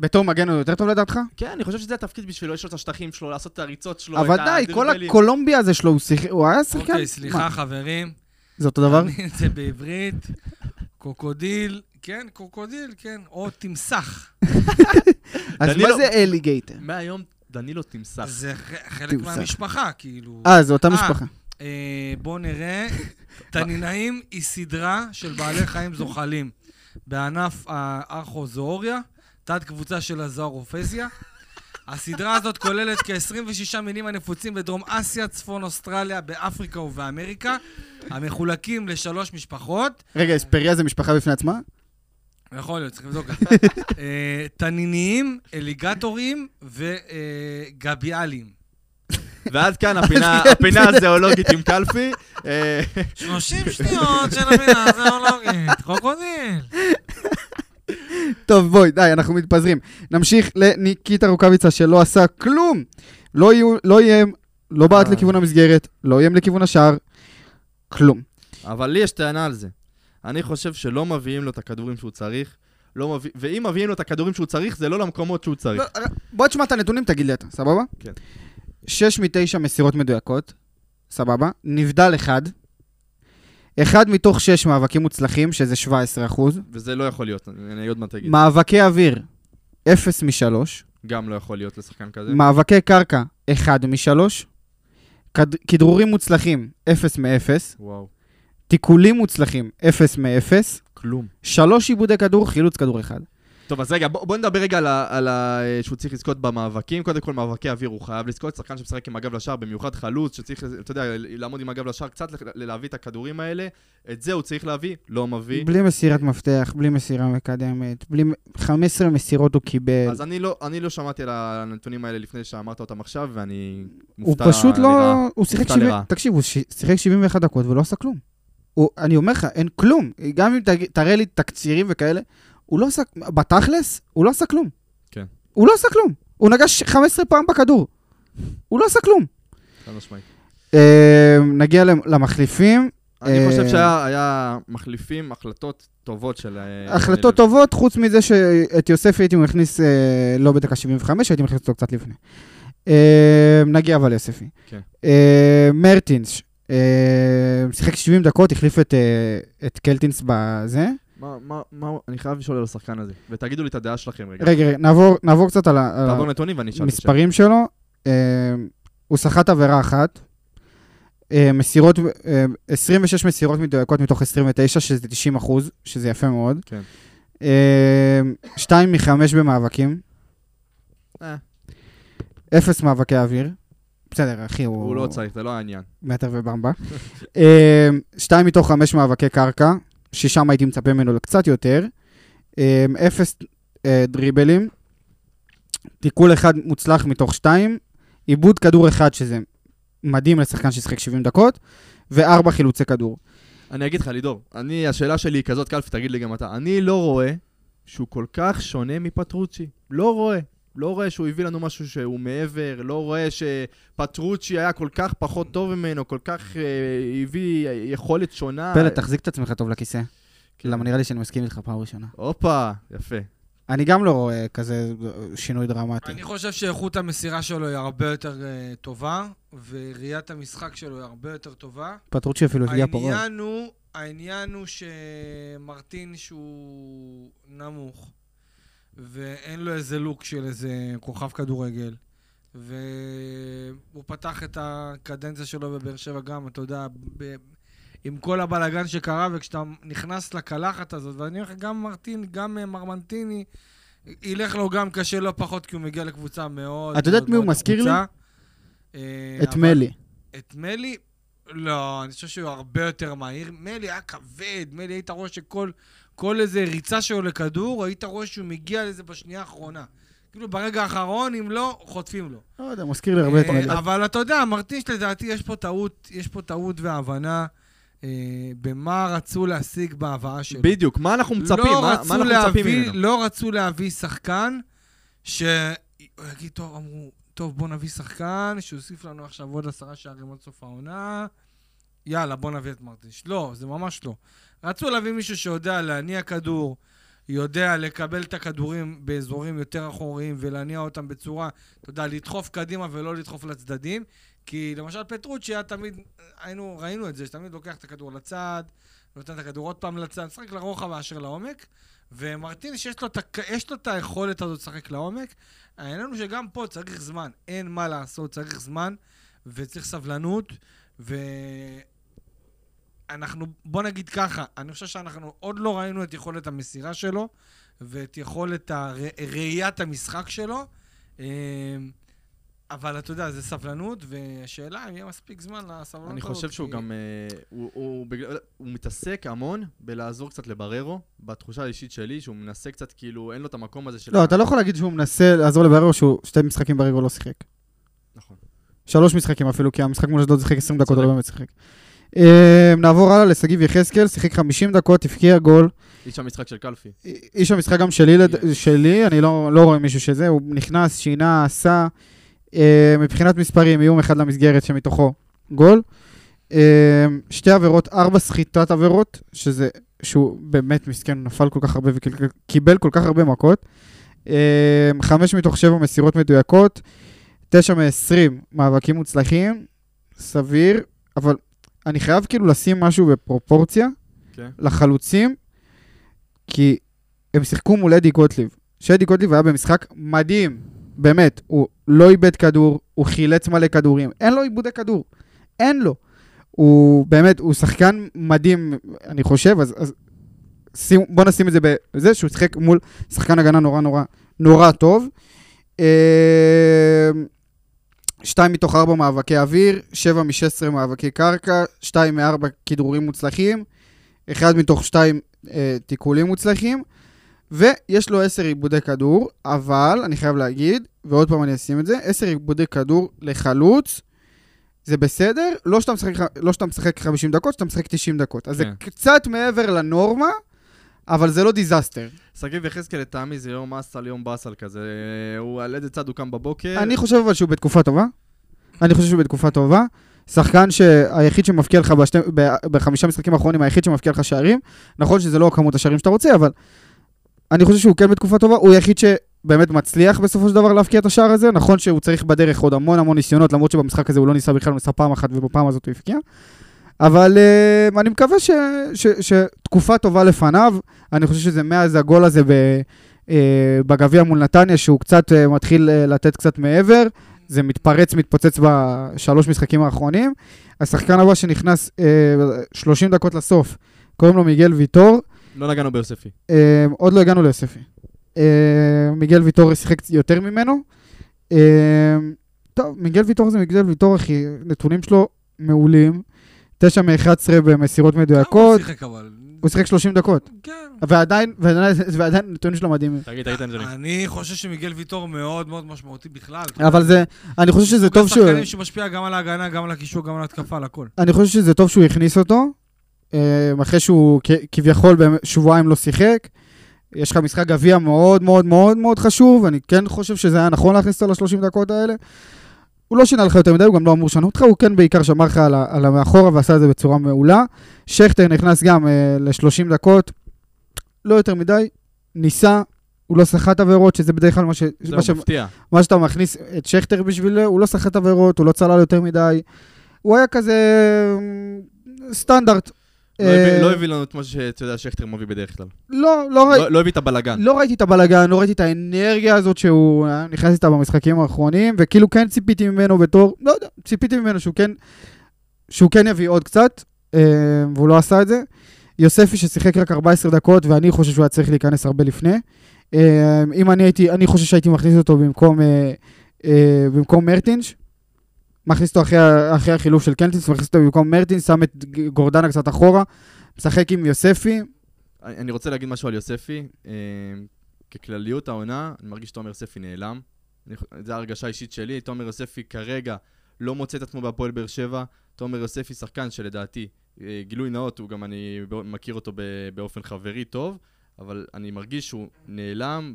Speaker 3: בתור מגן הוא יותר טוב לדעתך?
Speaker 1: כן, אני חושב שזה התפקיד בשבילו, יש לו את השטחים שלו, לעשות את הריצות שלו,
Speaker 3: אבל די, כל. הקולומביה הזה שלו, הוא היה שחקן...
Speaker 4: אוקיי, סליחה, חברים.
Speaker 3: זה אותו דבר?
Speaker 4: זה בעברית. קרוקודיל, כן, קרוקודיל, כן. או תמסח.
Speaker 3: אז מה זה alligator?
Speaker 1: מהיום דנילו תמסח.
Speaker 4: זה חלק. מהמשפחה, כאילו.
Speaker 3: אה, זה אותה
Speaker 4: אה,
Speaker 3: משפחה.
Speaker 4: אה, בואו נראה. תנינאים היא סדרה של בעלי חיים זוחלים בענף הארכוזואוריה, תת קבוצה של הזוארופזיה. הסדרה הזאת כוללת כ-26 מינים הנפוצים בדרום אסיה, צפון אוסטרליה, באפריקה ובאמריקה, המחולקים לשלוש משפחות.
Speaker 3: רגע, אספריה זה משפחה בפני עצמה?
Speaker 4: יכול להיות, צריך לבדוק. אה, תניניים, אליגטורים וגביאלים.
Speaker 1: ועד כאן הפינה הפינה הזואולוגית עם קלפי. אה,
Speaker 4: 30 שניות של המילה הזואולוגית, קרוקודיל.
Speaker 3: טוב, בואי, די, אנחנו מתפזרים. נמשיך לניקיטה רוקאביצה שלא עשה כלום. לא יהיו- לא איים, לא בעט
Speaker 1: אה.
Speaker 3: לכיוון המסגרת, לא איים לכיוון השער, כלום.
Speaker 1: אבל לי יש טענה על זה. אני חושב שלא מביאים לו את הכדורים שהוא צריך, לא מביא... ואם מביאים לו את הכדורים שהוא צריך, זה לא למקומות שהוא צריך.
Speaker 3: לא, בוא תשמע את הנתונים, תגיד לי אתה, סבבה?
Speaker 1: כן.
Speaker 3: שש מתשע מסירות מדויקות, סבבה? נבדל אחד. אחד מתוך שש מאבקים מוצלחים, שזה 17 אחוז.
Speaker 1: וזה לא יכול להיות, אני עוד מעט אגיד.
Speaker 3: מאבקי אוויר, אפס משלוש.
Speaker 1: גם לא יכול להיות לשחקן כזה.
Speaker 3: מאבקי קרקע, אחד משלוש. כד- כדרורים מוצלחים, אפס מאפס.
Speaker 1: וואו,
Speaker 3: תיקולים מוצלחים, אפס מאפס.
Speaker 1: כלום.
Speaker 3: שלוש עיבודי כדור, חילוץ כדור אחד.
Speaker 1: טוב, אז רגע, בוא, בוא נדבר רגע על, ה, על ה, שהוא צריך לזכות במאבקים. קודם כל, מאבקי אוויר הוא חייב לזכות. שחקן שמשחק עם הגב לשער, במיוחד חלוץ, שצריך, אתה יודע, לעמוד עם הגב לשער, קצת להביא את הכדורים האלה. את זה הוא צריך להביא, לא מביא.
Speaker 3: בלי מסירת מפתח, בלי מסירה מקדמת, בלי... 15 מסירות הוא קיבל.
Speaker 1: אז אני לא, אני לא שמעתי על הנתונים האלה לפני שאמרת אותם עכשיו, ואני
Speaker 3: הוא
Speaker 1: מופתע
Speaker 3: פשוט לא...
Speaker 1: לרעה.
Speaker 3: הוא שיחק
Speaker 1: מופתע
Speaker 3: 70...
Speaker 1: לרעה.
Speaker 3: תקשיב, הוא שיחק 71 דקות ולא עשה כלום. הוא... אני אומר לך, אין כלום. גם אם תראה לי תקצירים וכאלה, הוא לא עשה... בתכלס, הוא לא עשה כלום.
Speaker 1: כן.
Speaker 3: הוא לא עשה כלום. הוא נגע ש- 15 פעם בכדור. הוא לא עשה כלום.
Speaker 1: חד משמעית.
Speaker 3: אה, נגיע למ- למחליפים.
Speaker 1: אני
Speaker 3: אה,
Speaker 1: חושב שהיה היה מחליפים החלטות טובות של... אה,
Speaker 3: החלטות טובות, חוץ מזה שאת יוסף הייתי מכניס אה, לא בדקה 75, הייתי מכניס אותו קצת לפני. נגיע אבל ליוספי.
Speaker 1: כן.
Speaker 3: מרטינס, שיחק 70 דקות, החליף את, אה, את קלטינס בזה.
Speaker 1: מה, מה, מה, אני חייב לשאול על השחקן הזה, ותגידו לי את הדעה שלכם רגע.
Speaker 3: רגע, רגע, נעבור, נעבור קצת על. המספרים שלו. אה, הוא סחט עבירה אחת. אה, מסירות, אה, 26 מסירות מדויקות מתוך 29, שזה 90 אחוז, שזה יפה מאוד.
Speaker 1: כן.
Speaker 3: אה, שתיים מחמש במאבקים.
Speaker 1: אה.
Speaker 3: אפס מאבקי אוויר. בסדר, אחי, הוא...
Speaker 1: הוא לא צריך, זה לא העניין.
Speaker 3: מטר ובמבה. אה, שתיים מתוך חמש מאבקי קרקע, ששם הייתי מצפה ממנו לקצת יותר. אה, אפס אה, דריבלים. תיקול אחד מוצלח מתוך שתיים. עיבוד כדור אחד, שזה מדהים לשחקן ששיחק 70 דקות. וארבע חילוצי כדור.
Speaker 1: אני אגיד לך, לידור, אני, השאלה שלי היא כזאת, קלפי, תגיד לי גם אתה. אני לא רואה שהוא כל כך שונה מפטרוצ'י. לא רואה. לא רואה שהוא הביא לנו משהו שהוא מעבר, לא רואה שפטרוצ'י היה כל כך פחות טוב ממנו, כל כך אה, הביא יכולת שונה.
Speaker 3: פלד, תחזיק את עצמך טוב לכיסא.
Speaker 1: כן.
Speaker 3: למה נראה לי שאני מסכים איתך פעם ראשונה.
Speaker 1: הופה, יפה.
Speaker 3: אני גם לא רואה כזה שינוי דרמטי.
Speaker 4: אני חושב שאיכות המסירה שלו היא הרבה יותר אה, טובה, וראיית המשחק שלו היא הרבה יותר טובה.
Speaker 3: פטרוצ'י אפילו הגיע פה רוב.
Speaker 4: העניין הוא שמרטין שהוא נמוך, ואין לו איזה לוק של איזה כוכב כדורגל, והוא פתח את הקדנציה שלו בבאר שבע גם, אתה יודע, ב... עם כל הבלגן שקרה, וכשאתה נכנס לקלחת הזאת, ואני אומר לך, גם מרטין, גם אה, מרמנטיני, ילך לו גם קשה לא פחות, כי הוא מגיע לקבוצה מאוד...
Speaker 3: את יודעת מי הוא מזכיר לי?
Speaker 4: אה,
Speaker 3: את
Speaker 4: אבל-
Speaker 3: מלי.
Speaker 4: את מלי, לא, אני חושב שהוא הרבה יותר מהיר. מלי היה כבד, מלי היית רואה שכל כל איזה ריצה שלו לכדור, היית רואה שהוא מגיע לזה בשנייה האחרונה. כאילו ברגע האחרון, אם לא, חוטפים לו.
Speaker 3: לא יודע, מזכיר לי הרבה את
Speaker 4: אה,
Speaker 3: מלי.
Speaker 4: אבל אתה יודע, מרטיש לדעתי יש פה טעות, יש פה טעות והבנה אה, במה רצו להשיג בהבאה שלו.
Speaker 1: בדיוק, מה אנחנו מצפים?
Speaker 4: לא
Speaker 1: מה,
Speaker 4: רצו
Speaker 1: מה אנחנו מצפים ממנו?
Speaker 4: לא רצו להביא שחקן שהוא יגיד, טוב, אמרו, טוב, בוא נביא שחקן שיוסיף לנו עכשיו עוד עשרה שערים עד סוף העונה, יאללה, בוא נביא את מרטיש. לא, זה ממש לא. רצו להביא מישהו שיודע להניע כדור, יודע לקבל את הכדורים באזורים יותר אחוריים ולהניע אותם בצורה, אתה יודע, לדחוף קדימה ולא לדחוף לצדדים. כי למשל פטרוצ'י היה תמיד, היינו, ראינו את זה, שתמיד לוקח את הכדור לצד, נותן את הכדור עוד פעם לצד, משחק לרוחב מאשר לעומק. ומרטין, שיש לו, את יש לו את היכולת הזאת לשחק לעומק, העניין הוא שגם פה צריך זמן, אין מה לעשות, צריך זמן, וצריך סבלנות, ואנחנו, בוא נגיד ככה, אני חושב שאנחנו עוד לא ראינו את יכולת המסירה שלו, ואת יכולת הר... ראיית המשחק שלו. אמ, אבל אתה יודע, זה סבלנות, והשאלה אם יהיה מספיק זמן לסבלנות
Speaker 1: אני. חושב שהוא
Speaker 4: כי-
Speaker 1: גם, אה, הוא, הוא, בגלל- הוא מתעסק המון בלעזור קצת לבררו, בתחושה האישית שלי, שהוא מנסה קצת, כאילו, אין לו את המקום הזה של...
Speaker 3: לא, אתה לא יכול להגיד שהוא מנסה לעזור לבררו שהוא שתי משחקים ברגע לא שיחק.
Speaker 1: נכון.
Speaker 3: שלוש משחקים אפילו, כי המשחק מול אשדוד שיחק 20 דקות, הוא לא באמת שיחק. אה, נעבור הלאה לשגיב יחזקאל, שיחק 50 דקות, הבקיע גול.
Speaker 1: איש המשחק של קלפי.
Speaker 3: איש המשחק גם שלי. שלי, אני לא, לא רואה מישהו שזה, הוא נכנס, שינה, עשה. אה, מבחינת מספרים, איום אחד למסגרת שמתוכו גול. אה, שתי עבירות, ארבע סחיטת עבירות, שזה, שהוא באמת מסכן, נפל כל כך הרבה וקיבל כל כך הרבה מכות. חמש מתוך שבע מסירות מדויקות, תשע מעשרים מאבקים מוצלחים, סביר, אבל אני חייב כאילו לשים משהו בפרופורציה
Speaker 1: כן.
Speaker 3: לחלוצים, כי הם שיחקו מול אדי גוטליב. שאדי גוטליב היה במשחק מדהים, באמת. הוא לא איבד כדור, הוא חילץ מלא כדורים. אין לו איבודי כדור. אין לו. הוא באמת, הוא שחקן מדהים, אני חושב, אז, אז שים, בוא נשים את זה בזה שהוא שיחק מול שחקן הגנה נורא נורא נורא טוב. שתיים מתוך ארבע מאבקי אוויר, שבע מ-16 מאבקי קרקע, שתיים מארבע כדרורים מוצלחים, אחד מתוך שתיים אה, תיקולים מוצלחים, ויש לו עשר עיבודי כדור, אבל אני חייב להגיד, ועוד פעם אני אשים את זה, עשר עיבודי כדור לחלוץ, זה בסדר, לא שאתה משחק, לא שאתה משחק 50 דקות, שאתה משחק 90 דקות. אז
Speaker 1: כן.
Speaker 3: זה קצת מעבר לנורמה, אבל זה לא דיזסטר.
Speaker 1: שגיב יחזקאל לטעמי זה יום אסל, יום באסל כזה. הוא על איזה צד הוא קם בבוקר.
Speaker 3: אני חושב אבל שהוא בתקופה טובה. אני חושב שהוא בתקופה טובה. שחקן שהיחיד שמבקיע לך בשתי, ב, בחמישה משחקים האחרונים, היחיד שמבקיע לך שערים. נכון שזה לא כמות השערים שאתה רוצה, אבל אני חושב שהוא כן בתקופה טובה. הוא היחיד שבאמת מצליח בסופו של דבר להבקיע את השער הזה. נכון שהוא צריך בדרך עוד המון המון ניסיונות, למרות שבמשחק הזה הוא לא ניסה בכלל, הוא ניסה פעם אחת ובפעם הזאת הוא הבקיע. אבל uh, אני מקווה ש, ש, שתקופה טובה לפניו. אני חושב שזה מאז הגול הזה ב, uh, בגביע מול נתניה, שהוא קצת uh, מתחיל uh, לתת קצת מעבר. זה מתפרץ, מתפוצץ בשלוש משחקים האחרונים. השחקן הבא שנכנס אה, 30 דקות לסוף, קוראים לו מיגל ויטור.
Speaker 1: לא נגענו ביוספי.
Speaker 3: אה, עוד לא הגענו ליוספי. אה, מיגל ויטור שיחק יותר ממנו. אה, טוב, מיגל ויטור זה מיגל ויטור, אחי, נתונים שלו מעולים. 9 מ-11 במסירות
Speaker 4: כמה הוא
Speaker 3: מדויקות,
Speaker 4: שיחק אבל?
Speaker 3: הוא שיחק 30 דקות.
Speaker 4: כן.
Speaker 3: ועדיין, ועדיין, ועדיין נתונים שלו מדהימים.
Speaker 1: תגיד, היית אנג'לי.
Speaker 4: אני חושב שמיגל ויטור מאוד מאוד משמעותי בכלל.
Speaker 3: אבל זה, אני חושב שזה טוב שהוא...
Speaker 4: שחקנים שמשפיע גם על ההגנה, גם על הקישור, גם על ההתקפה, על הכל.
Speaker 3: אני חושב שזה טוב שהוא הכניס אותו, אה, אחרי שהוא כביכול בשבועיים לא שיחק. יש לך משחק גביע מאוד מאוד מאוד מאוד חשוב, אני כן חושב שזה היה נכון להכניס אותו ל-30 דקות האלה. הוא לא שינה לך יותר מדי, הוא גם לא אמור לשנות אותך, הוא כן בעיקר שמר לך על, על המאחורה ועשה את זה בצורה מעולה. שכטר נכנס גם אה, ל-30 דקות, לא יותר מדי, ניסה, הוא לא סחט עבירות, שזה בדרך כלל מה, ש... מה, ש...
Speaker 1: זהו, מפתיע.
Speaker 3: מה שאתה מכניס את שכטר בשבילו, הוא לא סחט עבירות, הוא לא צלל יותר מדי. הוא היה כזה אה, סטנדרט.
Speaker 1: לא הביא-
Speaker 3: אה,
Speaker 1: לא הביא לנו את מה שאתה יודע שכטר מביא בדרך כלל.
Speaker 3: לא, לא, ראי-
Speaker 1: לא לא הביא את הבלגן.
Speaker 3: לא ראיתי את הבלגן, לא ראיתי את האנרגיה הזאת שהוא אה, נכנס איתה במשחקים האחרונים, וכאילו כן ציפיתי ממנו בתור, לא יודע, ציפיתי ממנו שהוא כן, שהוא כן יביא עוד קצת, אה, והוא לא עשה את זה. יוספי ששיחק רק 14 דקות, ואני חושב שהוא היה צריך להיכנס הרבה לפני. אם אני הייתי, אני חושב שהייתי מכניס אותו במקום, במקום מרטינש. מכניס אותו אחרי, אחרי החילוף של קנטינס, מכניס אותו במקום מרטינס, שם את גורדנה קצת אחורה, משחק עם יוספי,
Speaker 1: אני רוצה להגיד משהו על יוספי. אה, ככלליות העונה, אני מרגיש שתומר יוספי נעלם. זו ההרגשה האישית שלי. תומר יוספי כרגע לא מוצא את עצמו בהפועל באר שבע. תומר יוספי שחקן שלדעתי, אה, גילוי נאות, הוא גם אני מכיר אותו באופן חברי טוב, אבל אני מרגיש שהוא נעלם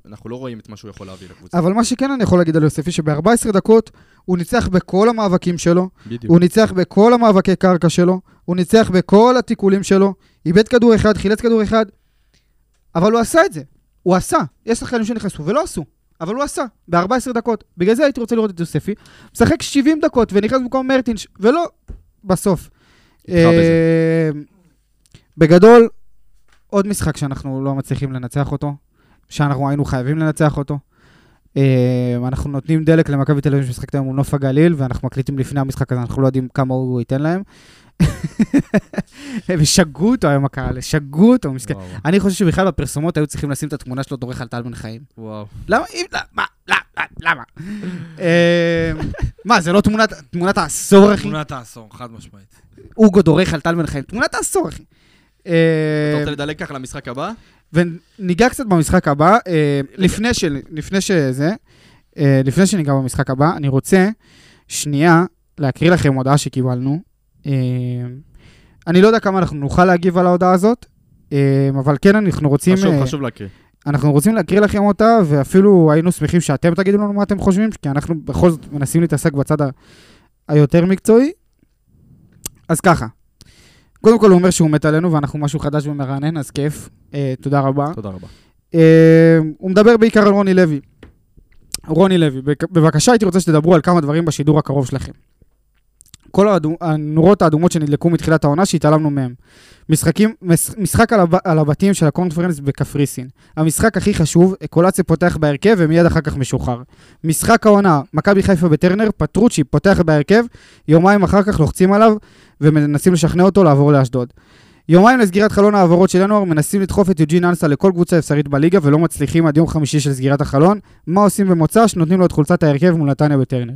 Speaker 1: ושאנחנו לא רואים את מה שהוא יכול להביא לקבוצה.
Speaker 3: אבל מה שכן אני יכול להגיד על יוספי, שב-14 דקות הוא ניצח בכל המאבקים שלו,
Speaker 1: בדיוק.
Speaker 3: הוא ניצח בכל המאבקי קרקע שלו, הוא ניצח בכל התיקולים שלו, איבד כדור אחד, חילץ כדור אחד, אבל הוא עשה את זה. הוא עשה. יש שחקנים שנכנסו ולא עשו, אבל הוא עשה, ב-14 דקות. בגלל זה הייתי רוצה לראות את יוספי. משחק 70 דקות ונכנס במקום מרטינש, ולא בסוף. אה, בגדול, עוד משחק שאנחנו לא מצליחים לנצח אותו, שאנחנו היינו חייבים לנצח אותו. אה, אנחנו נותנים דלק למכבי תל אביב שמשחקת היום מול נוף הגליל, ואנחנו מקליטים לפני המשחק הזה, אנחנו לא יודעים כמה הוא ייתן להם. ושגו אותו היום הקהל, שגו אותו, מסכן. אני חושב שבכלל בפרסומות היו צריכים לשים את התמונה שלו דורך על טל בן חיים.
Speaker 1: וואו.
Speaker 3: למה? למה? למה? אה, מה, זה לא תמונת- העשור, אחי?
Speaker 4: תמונת העשור, חד משמעית.
Speaker 3: אוגו דורך על טל בן חיים. תמונת העשור, אחי. אה,
Speaker 1: אתה רוצה לדלג ככה למשחק הבא?
Speaker 3: וניגע קצת במשחק הבא, אה, לפני, של, לפני שזה, אה, לפני שניגע במשחק הבא, אני רוצה שנייה להקריא לכם הודעה שקיבלנו. אה, אני לא יודע כמה אנחנו נוכל להגיב על ההודעה הזאת, אבל כן אנחנו רוצים...
Speaker 1: חשוב, חשוב להקריא.
Speaker 3: אנחנו רוצים להקריא לכם אותה, ואפילו היינו שמחים שאתם תגידו לנו מה אתם חושבים, כי אנחנו בכל זאת מנסים להתעסק בצד ה- היותר מקצועי. אז ככה, קודם כל הוא אומר שהוא מת עלינו ואנחנו משהו חדש ומרענן, אז כיף, אה, תודה רבה.
Speaker 1: תודה רבה.
Speaker 3: אה, הוא מדבר בעיקר על רוני לוי. רוני לוי, בק- בבקשה הייתי רוצה שתדברו על כמה דברים בשידור הקרוב שלכם. כל האדו- הנורות האדומות שנדלקו מתחילת העונה שהתעלמנו מהם. משחקים, מש, משחק על, הב, על הבתים של הקונפרנס בקפריסין. המשחק הכי חשוב, קולציה פותח בהרכב ומיד אחר כך משוחרר. משחק העונה, מכבי חיפה בטרנר, פטרוצ'י פותח בהרכב, יומיים אחר כך לוחצים עליו ומנסים לשכנע אותו לעבור לאשדוד. יומיים לסגירת חלון ההעברות של ינואר, מנסים לדחוף את יוג'ין אנסה לכל קבוצה אפשרית בליגה ולא מצליחים עד יום חמישי של סגירת החלון. מה עושים במוצ"ש? נותנים לו את חולצת ההרכב מול נתניה בטרנר.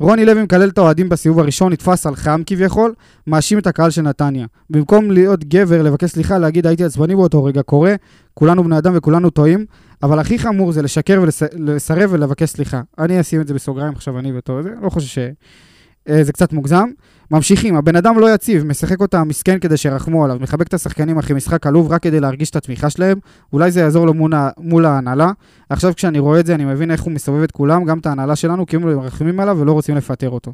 Speaker 3: רוני לוי מקלל את האוהדים בסיבוב הראשון, נתפס על חם כביכול, מאשים את הקהל של נתניה. במקום להיות גבר, לבקש סליחה, להגיד הייתי עצבני באותו רגע, קורה, כולנו בני אדם וכולנו טועים, אבל הכי חמור זה לשקר ולסרב ולבקש סליחה. אני אשים את זה בסוגריים עכשיו, אני בתור זה, לא חושב ש... אה, זה קצת מוגזם. ממשיכים, הבן אדם לא יציב, משחק אותה מסכן כדי שירחמו עליו, מחבק את השחקנים אחרי משחק עלוב רק כדי להרגיש את התמיכה שלהם, אולי זה יעזור לו מול, ההנהלה. עכשיו כשאני רואה את זה אני מבין איך הוא מסובב את כולם, גם את ההנהלה שלנו, כאילו הם מרחמים עליו ולא רוצים לפטר אותו.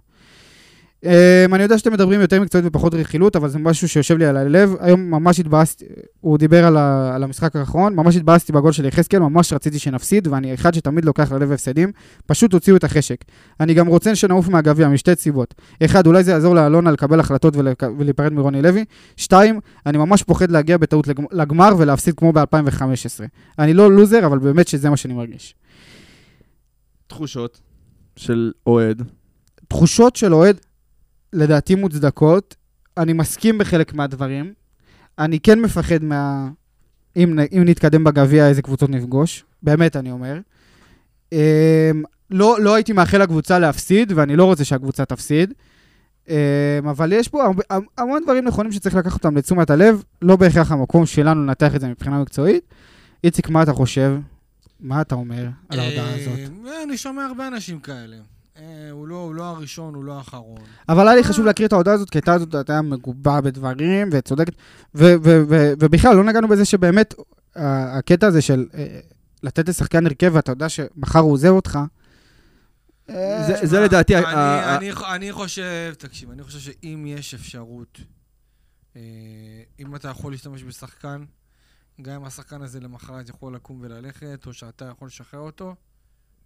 Speaker 3: Um, אני יודע שאתם מדברים יותר מקצועית ופחות רכילות, אבל זה משהו שיושב לי על הלב. היום ממש התבאסתי, הוא דיבר על, ה, על המשחק האחרון, ממש התבאסתי בגול של יחזקאל, ממש רציתי שנפסיד, ואני אחד שתמיד לוקח ללב הפסדים, פשוט הוציאו את החשק. אני גם רוצה שנעוף מהגביע משתי סיבות. אחד, אולי זה יעזור לאלונה לקבל החלטות ולק- ולהיפרד מרוני לוי. שתיים, אני ממש פוחד להגיע בטעות לגמ- לגמר ולהפסיד כמו ב-2015. אני לא לוזר, אבל באמת שזה מה שאני מרגיש.
Speaker 1: תחושות של אוהד.
Speaker 3: תחושות של אוהד, לדעתי מוצדקות. אני מסכים בחלק מהדברים. אני כן מפחד מה... אם, אם נתקדם בגביע, איזה קבוצות נפגוש. באמת, אני אומר. אמ, לא, לא הייתי מאחל לקבוצה להפסיד, ואני לא רוצה שהקבוצה תפסיד. אמ, אבל יש פה הרבה, המ- המון דברים נכונים שצריך לקחת אותם לתשומת הלב. לא בהכרח המקום שלנו לנתח את זה מבחינה מקצועית. איציק, מה אתה חושב? מה אתה אומר על ההודעה הזאת?
Speaker 4: אה, אני שומע הרבה אנשים כאלה. אה, הוא לא, הוא לא הראשון, הוא לא האחרון.
Speaker 3: אבל היה לי חשוב להקריא את ההודעה הזאת, כי הייתה הזאת הייתה מגובה בדברים וצודקת. ובכלל, לא נגענו בזה שבאמת, הקטע הזה של אה, לתת לשחקן הרכב, ואתה יודע שמחר הוא עוזב אותך. אה,
Speaker 1: זה- לדעתי
Speaker 4: אני, חושב, תקשיב, אני חושב שאם יש אפשרות, אה, אם אתה יכול להשתמש בשחקן, גם אם השחקן הזה למחרת יכול לקום וללכת, או שאתה יכול לשחרר אותו,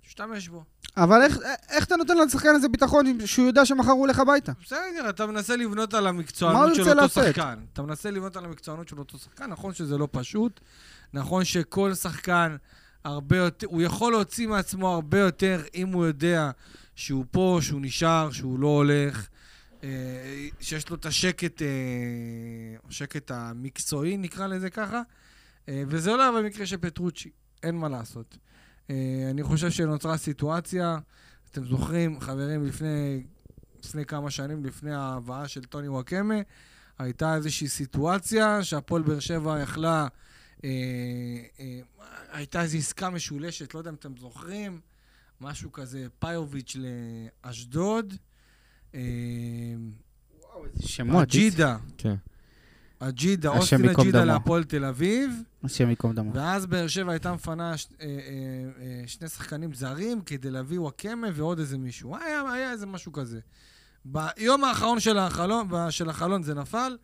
Speaker 4: תשתמש בו.
Speaker 3: אבל איך- איך אתה נותן לשחקן הזה ביטחון שהוא יודע שמחר הוא הולך הביתה?
Speaker 4: בסדר, אתה מנסה לבנות על המקצוענות של אותו
Speaker 3: לעשות?
Speaker 4: שחקן. אתה מנסה לבנות על המקצוענות של אותו שחקן, נכון שזה לא פשוט, נכון שכל שחקן הרבה יותר, הוא יכול להוציא מעצמו הרבה יותר אם הוא יודע שהוא פה, שהוא נשאר, שהוא לא הולך, אה, שיש לו את השקט, אה, השקט המקצועי, נקרא לזה ככה, אה, וזה לא היה במקרה של פטרוצ'י, אין מה לעשות. אה, אני חושב שנוצרה סיטואציה, אתם זוכרים, חברים, לפני לפני כמה שנים, לפני ההבאה של טוני וואקמה, הייתה איזושהי סיטואציה שהפועל באר שבע יכלה... אה, אה, הייתה איזו עסקה משולשת, לא יודע אם אתם זוכרים, משהו כזה, פאיוביץ' לאשדוד. אה,
Speaker 3: שמות,
Speaker 4: אג'ידה,
Speaker 1: כן.
Speaker 4: אג'ידה, אוסטין אג'ידה. להפועל תל אביב.
Speaker 3: השם ייקום דמו.
Speaker 4: ואז באר שבע הייתה מפנה ש... אה, אה, אה, שני שחקנים זרים כדי להביא וואקמה ועוד איזה מישהו. היה, היה איזה משהו כזה. ביום האחרון של החלון, של החלון זה נפל,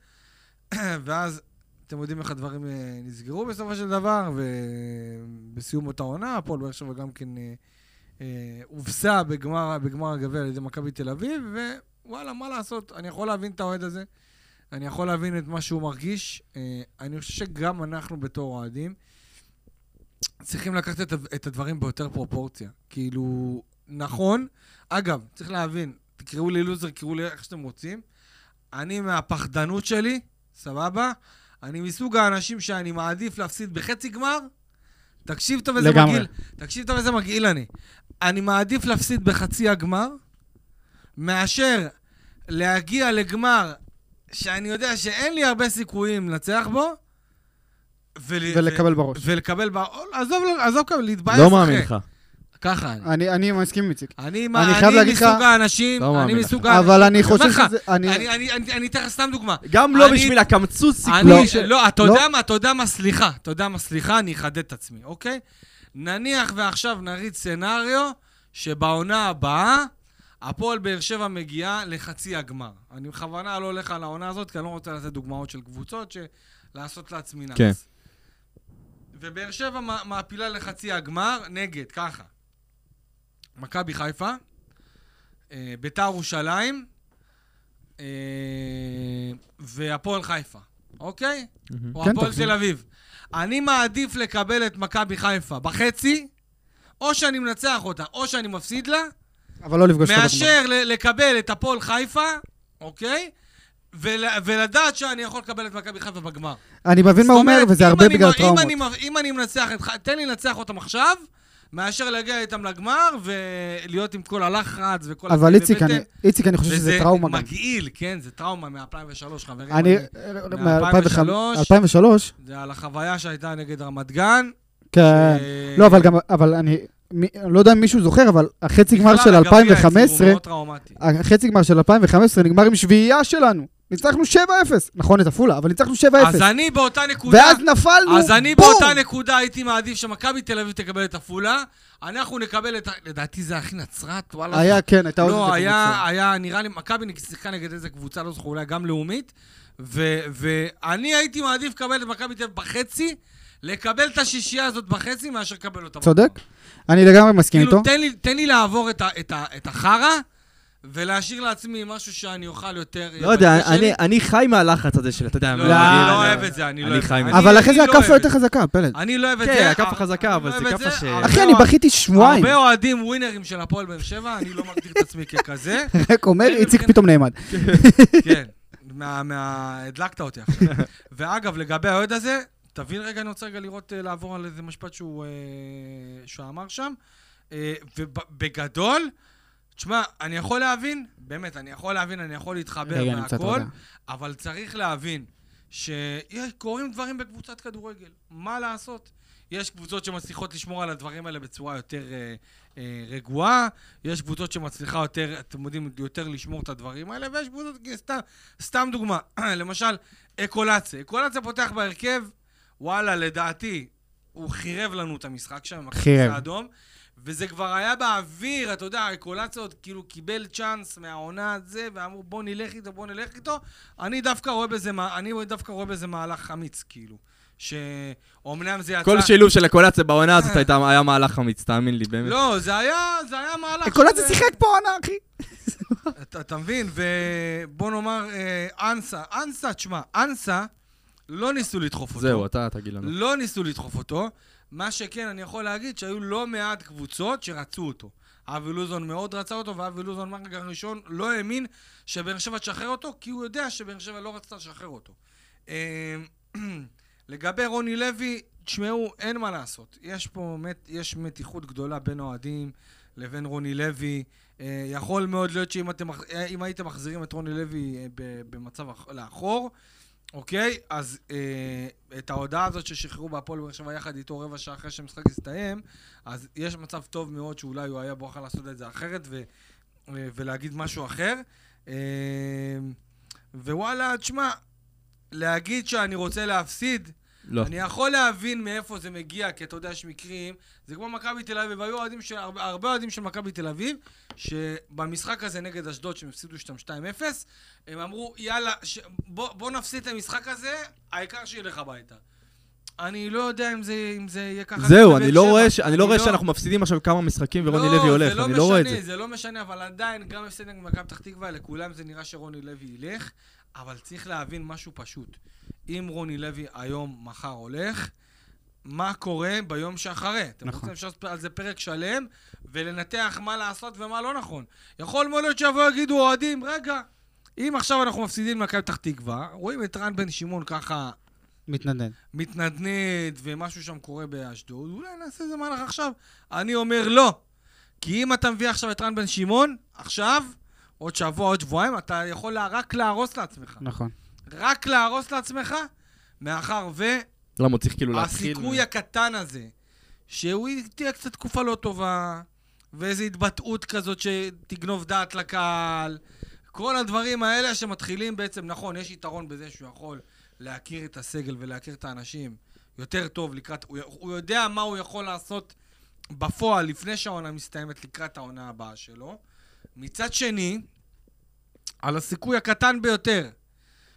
Speaker 4: ואז אתם יודעים איך הדברים נסגרו בסופו של דבר, ובסיום אותה עונה, הפועל באר שבע גם כן הובסה בגמר, בגמר הגביע על ידי מכבי תל אביב, ווואלה, מה לעשות, אני יכול להבין את האוהד הזה. אני יכול להבין את מה שהוא מרגיש. אה, אני חושב שגם אנחנו בתור אוהדים צריכים לקחת את, את הדברים ביותר פרופורציה. כאילו, נכון, אגב, צריך להבין, תקראו לי לוזר, תקראו לי איך שאתם רוצים. אני מהפחדנות שלי, סבבה? אני מסוג האנשים שאני מעדיף להפסיד בחצי גמר. תקשיב טוב איזה. מגעיל. תקשיב טוב איזה מגעיל אני. אני מעדיף להפסיד בחצי הגמר, מאשר להגיע לגמר שאני יודע שאין לי הרבה סיכויים לנצח בו, ול...
Speaker 3: ולקבל בראש.
Speaker 4: ולקבל בראש. עזוב, לא- עזוב, קבל, להתבאס
Speaker 1: לא. מאמין לך.
Speaker 4: ככה אני.
Speaker 3: אני אני מסכים עם איציק.
Speaker 4: אני,
Speaker 3: אני חייב
Speaker 4: אני
Speaker 3: להגיד לך-
Speaker 4: מסוג האנשים,
Speaker 1: לא
Speaker 4: אני מסוג. האנשים.
Speaker 3: אבל אני חושב שזה... אני-
Speaker 4: אני- אני- אני אני אתן לך סתם דוגמה.
Speaker 1: גם לא
Speaker 4: אני-
Speaker 1: בשביל הקמצוץ
Speaker 4: אני,
Speaker 1: סיכוי.
Speaker 3: ש-
Speaker 4: לא, אתה
Speaker 3: לא.
Speaker 4: יודע מה, אתה יודע מה, סליחה, אתה יודע מה, סליחה, אני אחדד את עצמי, אוקיי? נניח ועכשיו נריץ סצנריו שבעונה הבאה, הפועל באר שבע מגיעה לחצי הגמר. אני בכוונה לא הולך על העונה הזאת, כי אני לא רוצה לתת דוגמאות של קבוצות, לעשות לעצמי נאץ.
Speaker 1: כן.
Speaker 4: ובאר שבע מע- מעפילה לחצי הגמר נגד, ככה. מכבי חיפה, אה, ביתר ירושלים, אה, והפועל חיפה, אוקיי?
Speaker 1: מהמם.
Speaker 4: או
Speaker 3: כן,
Speaker 4: הפועל. תל אביב. אני מעדיף לקבל את מכבי חיפה בחצי, או שאני מנצח אותה, או שאני מפסיד לה,
Speaker 3: אבל לא לפגוש בגמר.
Speaker 4: מאשר לקבל את הפועל חיפה, אוקיי? ול- ולדעת שאני יכול לקבל את מכבי חיפה בגמר.
Speaker 3: אני מבין מה הוא אומר, וזה
Speaker 4: אם
Speaker 3: הרבה
Speaker 4: אני-
Speaker 3: בגלל
Speaker 4: אם
Speaker 3: טראומות.
Speaker 4: אני מ- אם אני מנצח את... ח- תן לי לנצח אותם עכשיו, מאשר להגיע איתם לגמר ולהיות עם כל הלחץ וכל...
Speaker 3: אבל איציק, אני-. איציק, אני חושב שזה טראומה גם.
Speaker 4: מגעיל, כן, זה טראומה מ-2003, חברים.
Speaker 3: אני...
Speaker 4: מ-2003.
Speaker 3: מ-2003?
Speaker 4: זה על החוויה שהייתה נגד רמת גן.
Speaker 3: כן.
Speaker 4: ש-
Speaker 3: לא, אבל גם, אבל אני, אני לא יודע אם מישהו זוכר, אבל החצי גמר
Speaker 4: בכלל,
Speaker 3: של
Speaker 4: הגביע אצלי
Speaker 3: 2015,
Speaker 4: הוא מאוד טראומטי.
Speaker 3: החצי גמר של 2015 נגמר עם שביעייה שלנו. ניצחנו 7-0. נכון, את עפולה, אבל ניצחנו 7-0.
Speaker 4: אז אני באותה נקודה...
Speaker 3: ואז נפלנו,
Speaker 4: אז אני
Speaker 3: בום!
Speaker 4: באותה נקודה הייתי מעדיף שמכבי תל אביב תקבל את עפולה, אנחנו נקבל את... לדעתי זה הכי נצרת, וואלה.
Speaker 3: היה, כן, הייתה עוד
Speaker 4: לא,
Speaker 3: איזה
Speaker 4: היה,
Speaker 3: קבוצה.
Speaker 4: היה, נראה לי, מכבי שיחקה נגד איזה קבוצה, לא זוכר, אולי גם לאומית, ואני הייתי מעדיף לקבל את מכבי תל אביב בחצי, לקבל את השישייה הזאת בחצי, מאשר לקבל אותה.
Speaker 3: צודק? אני לגמרי מסכים איתו.
Speaker 4: כאילו, תן לי, לעבור את, החרא, ולהשאיר לעצמי משהו שאני אוכל יותר...
Speaker 1: לא יודע. אני- אני חי מהלחץ הזה של, אתה יודע,
Speaker 4: לא, אני לא אוהב את זה, אני לא אוהב את
Speaker 1: חי
Speaker 4: זה.
Speaker 3: אבל אחרי זה
Speaker 4: לא
Speaker 3: הכאפה יותר
Speaker 4: זה.
Speaker 3: חזקה, פלד.
Speaker 4: אני לא אוהב את
Speaker 1: כן,
Speaker 4: זה.
Speaker 1: הכאפה
Speaker 4: אה,
Speaker 1: חזקה, אבל זה
Speaker 4: לא את
Speaker 1: כאפה ש-
Speaker 3: אחי, אני
Speaker 4: אוהד-
Speaker 3: בכיתי שבועיים.
Speaker 4: הרבה אוהדים ווינרים של הפועל באר שבע, אני לא מגדיר את עצמי ככזה.
Speaker 3: רק אומר,
Speaker 4: כן,
Speaker 3: איציק
Speaker 4: כן.
Speaker 3: פתאום נעמד.
Speaker 4: כן, מה... מה- הדלקת אותי עכשיו. ואגב, לגבי האוהד הזה, תבין רגע, אני רוצה רגע לראות, אה, לעבור על איזה משפט שהוא אה, שהוא אמר שם. אה, ובגדול, תשמע, אני יכול להבין, באמת, אני יכול להבין, אני יכול להתחבר מהכל. אבל צריך להבין שקורים דברים בקבוצת כדורגל. מה לעשות? יש קבוצות שמצליחות לשמור על הדברים האלה בצורה יותר אה, אה, רגועה, יש קבוצות שמצליחה יותר, אתם יודעים, יותר לשמור את הדברים האלה, ויש קבוצות, סתם, סתם דוגמה, למשל, אקולציה. אקולציה פותח בהרכב, וואלה, לדעתי, הוא חירב לנו את המשחק שם,
Speaker 3: חירב.
Speaker 4: האדום. וזה כבר היה באוויר, אתה יודע, אקולציה עוד כאילו קיבל צ'אנס מהעונה הזה, ואמרו בוא נלך איתו, בוא נלך איתו. אני דווקא רואה בזה, מה- אני דווקא רואה בזה מהלך אמיץ, כאילו. שאומנם זה יצא...
Speaker 1: כל שילוב של הקולציה בעונה הזאת הייתה- היה מהלך אמיץ, תאמין לי, באמת.
Speaker 4: לא, זה היה, זה היה מהלך...
Speaker 3: קולציה
Speaker 4: של-
Speaker 3: שיחק פה עונה, אחי.
Speaker 4: אתה, אתה מבין? ובוא נאמר, אה, אנסה, אנסה, תשמע, אנסה, לא ניסו לדחוף אותו.
Speaker 1: זהו, אתה תגיד לנו.
Speaker 4: לא ניסו לדחוף אותו. מה שכן, אני יכול להגיד שהיו לא מעט קבוצות שרצו אותו. אבי לוזון מאוד רצה אותו, ואבי לוזון מהרגע הראשון לא האמין שבאר שבע תשחרר אותו, כי הוא יודע שבאר שבע לא רצתה לשחרר אותו. אה, לגבי רוני לוי, תשמעו, אין מה לעשות. יש פה, מת, יש מתיחות גדולה בין אוהדים לבין רוני לוי. אה, יכול מאוד להיות שאם אתם, אה, הייתם מחזירים את רוני לוי אה, במצב אח- לאחור, אוקיי? אז אה, את ההודעה הזאת ששחררו בהפועל באר שבע יחד איתו רבע שעה אחרי שהמשחק הסתיים, אז יש מצב טוב מאוד שאולי הוא היה בוחר לעשות את זה אחרת ו, ו, ולהגיד משהו אחר. אה, ווואלה, תשמע, להגיד שאני רוצה להפסיד,
Speaker 1: לא.
Speaker 4: אני יכול להבין מאיפה זה מגיע, כי אתה יודע, יש מקרים, זה כמו מכבי תל אביב, היו אוהדים של, הרבה, אוהדים של מכבי תל אביב, שבמשחק הזה נגד אשדוד, שהם הפסידו שם 2-0, הם אמרו, יאללה, ש... בוא, בוא נפסיד את המשחק הזה, העיקר שילך הביתה. אני לא יודע אם זה, אם זה יהיה ככה.
Speaker 1: זהו, אני לא. רואה ש- אני לא רואה שאנחנו מפסידים עכשיו כמה משחקים ורוני לוי הולך, אני לא רואה את זה.
Speaker 4: זה לא משנה, אבל עדיין, גם הפסד נגד מכבי פתח תקווה, לכולם זה נראה שרוני לוי ילך, אבל צריך להבין משהו פשוט. אם רוני לוי היום, מחר הולך, מה קורה ביום שאחרי? אתם
Speaker 3: נכון.
Speaker 4: רוצים אפשר לעשות על זה פרק שלם, ולנתח מה לעשות ומה לא נכון. יכול מאוד להיות שיבואו ויגידו אוהדים, רגע, אם עכשיו אנחנו מפסידים למכבי פתח תקווה, רואים את רן בן שמעון ככה
Speaker 3: מתנדנד.
Speaker 4: מתנדנד ומשהו שם קורה באשדוד, אולי נעשה איזה מהלך עכשיו. אני אומר לא. כי אם אתה מביא עכשיו את רן בן שמעון, עכשיו, עוד שבוע, עוד שבועיים, אתה יכול לה, רק להרוס לעצמך.
Speaker 3: נכון.
Speaker 4: רק להרוס לעצמך, מאחר
Speaker 1: למה הוא צריך כאילו להתחיל?
Speaker 4: והסיכוי הקטן הזה, שהוא תהיה קצת תקופה לא טובה, ואיזו התבטאות כזאת שתגנוב דעת לקהל. כל הדברים האלה שמתחילים בעצם, נכון, יש יתרון בזה שהוא יכול להכיר את הסגל ולהכיר את האנשים יותר טוב לקראת... הוא, הוא יודע מה הוא יכול לעשות בפועל לפני שהעונה מסתיימת לקראת העונה הבאה שלו. מצד שני, על הסיכוי הקטן ביותר